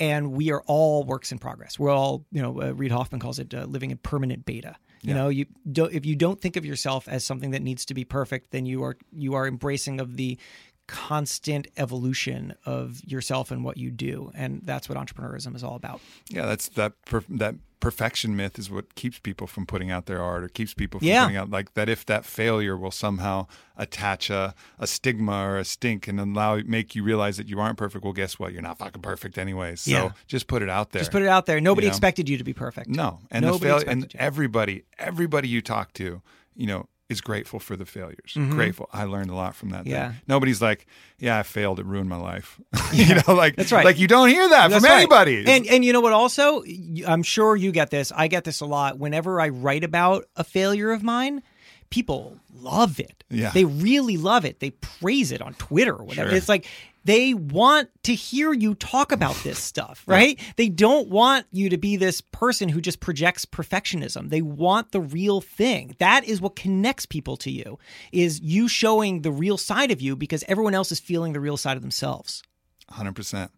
Speaker 2: And we are all works in progress. We're all, you know, uh, Reid Hoffman calls it uh, living in permanent beta. You
Speaker 1: Yeah.
Speaker 2: know, you don't, if you don't think of yourself as something that needs to be perfect, then you are you are embracing of the constant evolution of yourself and what you do, and that's what entrepreneurism is all about.
Speaker 1: Yeah, that's that per, that perfection myth is what keeps people from putting out their art or keeps people from
Speaker 2: Yeah.
Speaker 1: putting out like that if that failure will somehow attach a, a stigma or a stink and allow make you realize that you aren't perfect well guess what you're not fucking perfect anyways so
Speaker 2: Yeah.
Speaker 1: just put it out there
Speaker 2: Just put it out there. Nobody
Speaker 1: You know?
Speaker 2: expected you to be perfect.
Speaker 1: no and
Speaker 2: Nobody
Speaker 1: the fail and everybody everybody you talk to you know is grateful for the failures grateful i learned a lot from that.
Speaker 2: Mm-hmm. Yeah.
Speaker 1: nobody's like yeah i failed it ruined my life you know like
Speaker 2: That's right.
Speaker 1: like you don't hear that
Speaker 2: That's
Speaker 1: from
Speaker 2: right.
Speaker 1: anybody
Speaker 2: And and you know what? Also, I'm sure you get this. I get this a lot. Whenever I write about a failure of mine, people love it.
Speaker 1: Yeah.
Speaker 2: they really love it. They praise it on Twitter or whatever.
Speaker 1: Sure.
Speaker 2: It's like they want to hear you talk about this stuff, right? They don't want you to be this person who just projects perfectionism. They want the real thing. That is what connects people to you. Is you showing the real side of you because everyone else is feeling the real side of themselves.
Speaker 1: Hundred percent,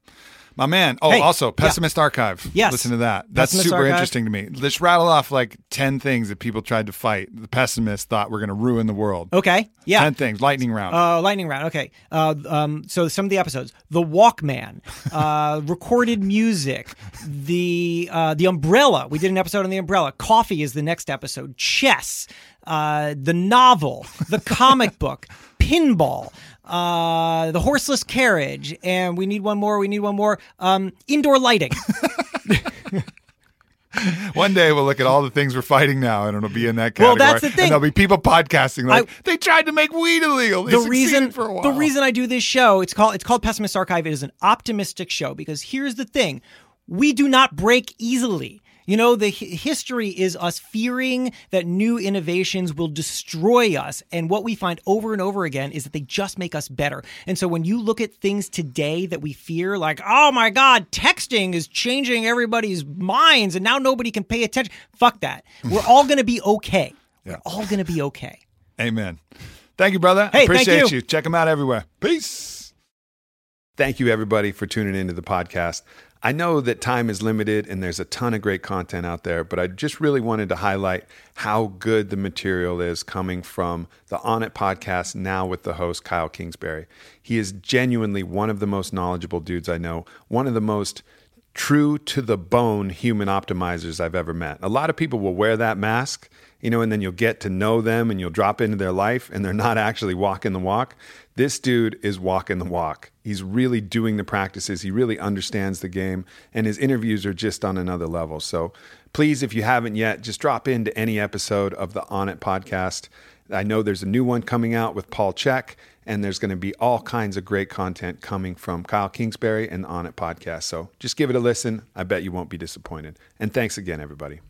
Speaker 1: My man. Oh,
Speaker 2: Hey,
Speaker 1: also
Speaker 2: yeah.
Speaker 1: Pessimist Archive.
Speaker 2: Yes.
Speaker 1: Listen to that. That's
Speaker 2: Pessimist
Speaker 1: super
Speaker 2: Archive.
Speaker 1: interesting to me. Let's rattle off like 10 things that people tried to fight. The pessimists thought were going to ruin the world.
Speaker 2: Okay. Yeah.
Speaker 1: 10 things. Lightning round.
Speaker 2: Uh, lightning round. Okay. Uh, um, so some of the episodes: the Walkman, uh, recorded music, the uh, the umbrella. We did an episode on the umbrella. Coffee is the next episode. Chess, uh, the novel, the comic book, pinball. Uh, the horseless carriage, and we need one more. We need one more. Um, indoor lighting.
Speaker 1: One day we'll look at all the things we're fighting now and it'll be in that category.
Speaker 2: Well, that's the thing.
Speaker 1: And there'll be people podcasting like,
Speaker 2: I-
Speaker 1: they tried to make weed illegal. They
Speaker 2: the reason
Speaker 1: for a while.
Speaker 2: the reason I do this show it's called it's called Pessimist Archive. It is an optimistic show because here's the thing: we do not break easily. You know, the hi- history is us fearing that new innovations will destroy us. And what we find over and over again is that they just make us better. And so when you look at things today that we fear, like, oh my God, texting is changing everybody's minds and now nobody can pay attention. Fuck that. We're all going to be okay. We're all going to be okay.
Speaker 1: Amen. Thank you, brother.
Speaker 2: Hey,
Speaker 1: Appreciate
Speaker 2: you.
Speaker 1: you. Check them out everywhere. Peace. Thank you, everybody, for tuning into the podcast. I know that time is limited and there's a ton of great content out there, but I just really wanted to highlight how good the material is coming from the Onnit podcast now with the host, Kyle Kingsbury. He is genuinely one of the most knowledgeable dudes I know, one of the most true to the bone human optimizers I've ever met. A lot of people will wear that mask, you know, and then you'll get to know them and you'll drop into their life and they're not actually walking the walk. This dude is walking the walk. He's really doing the practices. He really understands the game and his interviews are just on another level. So please, if you haven't yet, just drop into any episode of the Onnit podcast. I know there's a new one coming out with Paul Chek, and there's going to be all kinds of great content coming from Kyle Kingsbury and the Onnit podcast. So just give it a listen. I bet you won't be disappointed. And thanks again, everybody.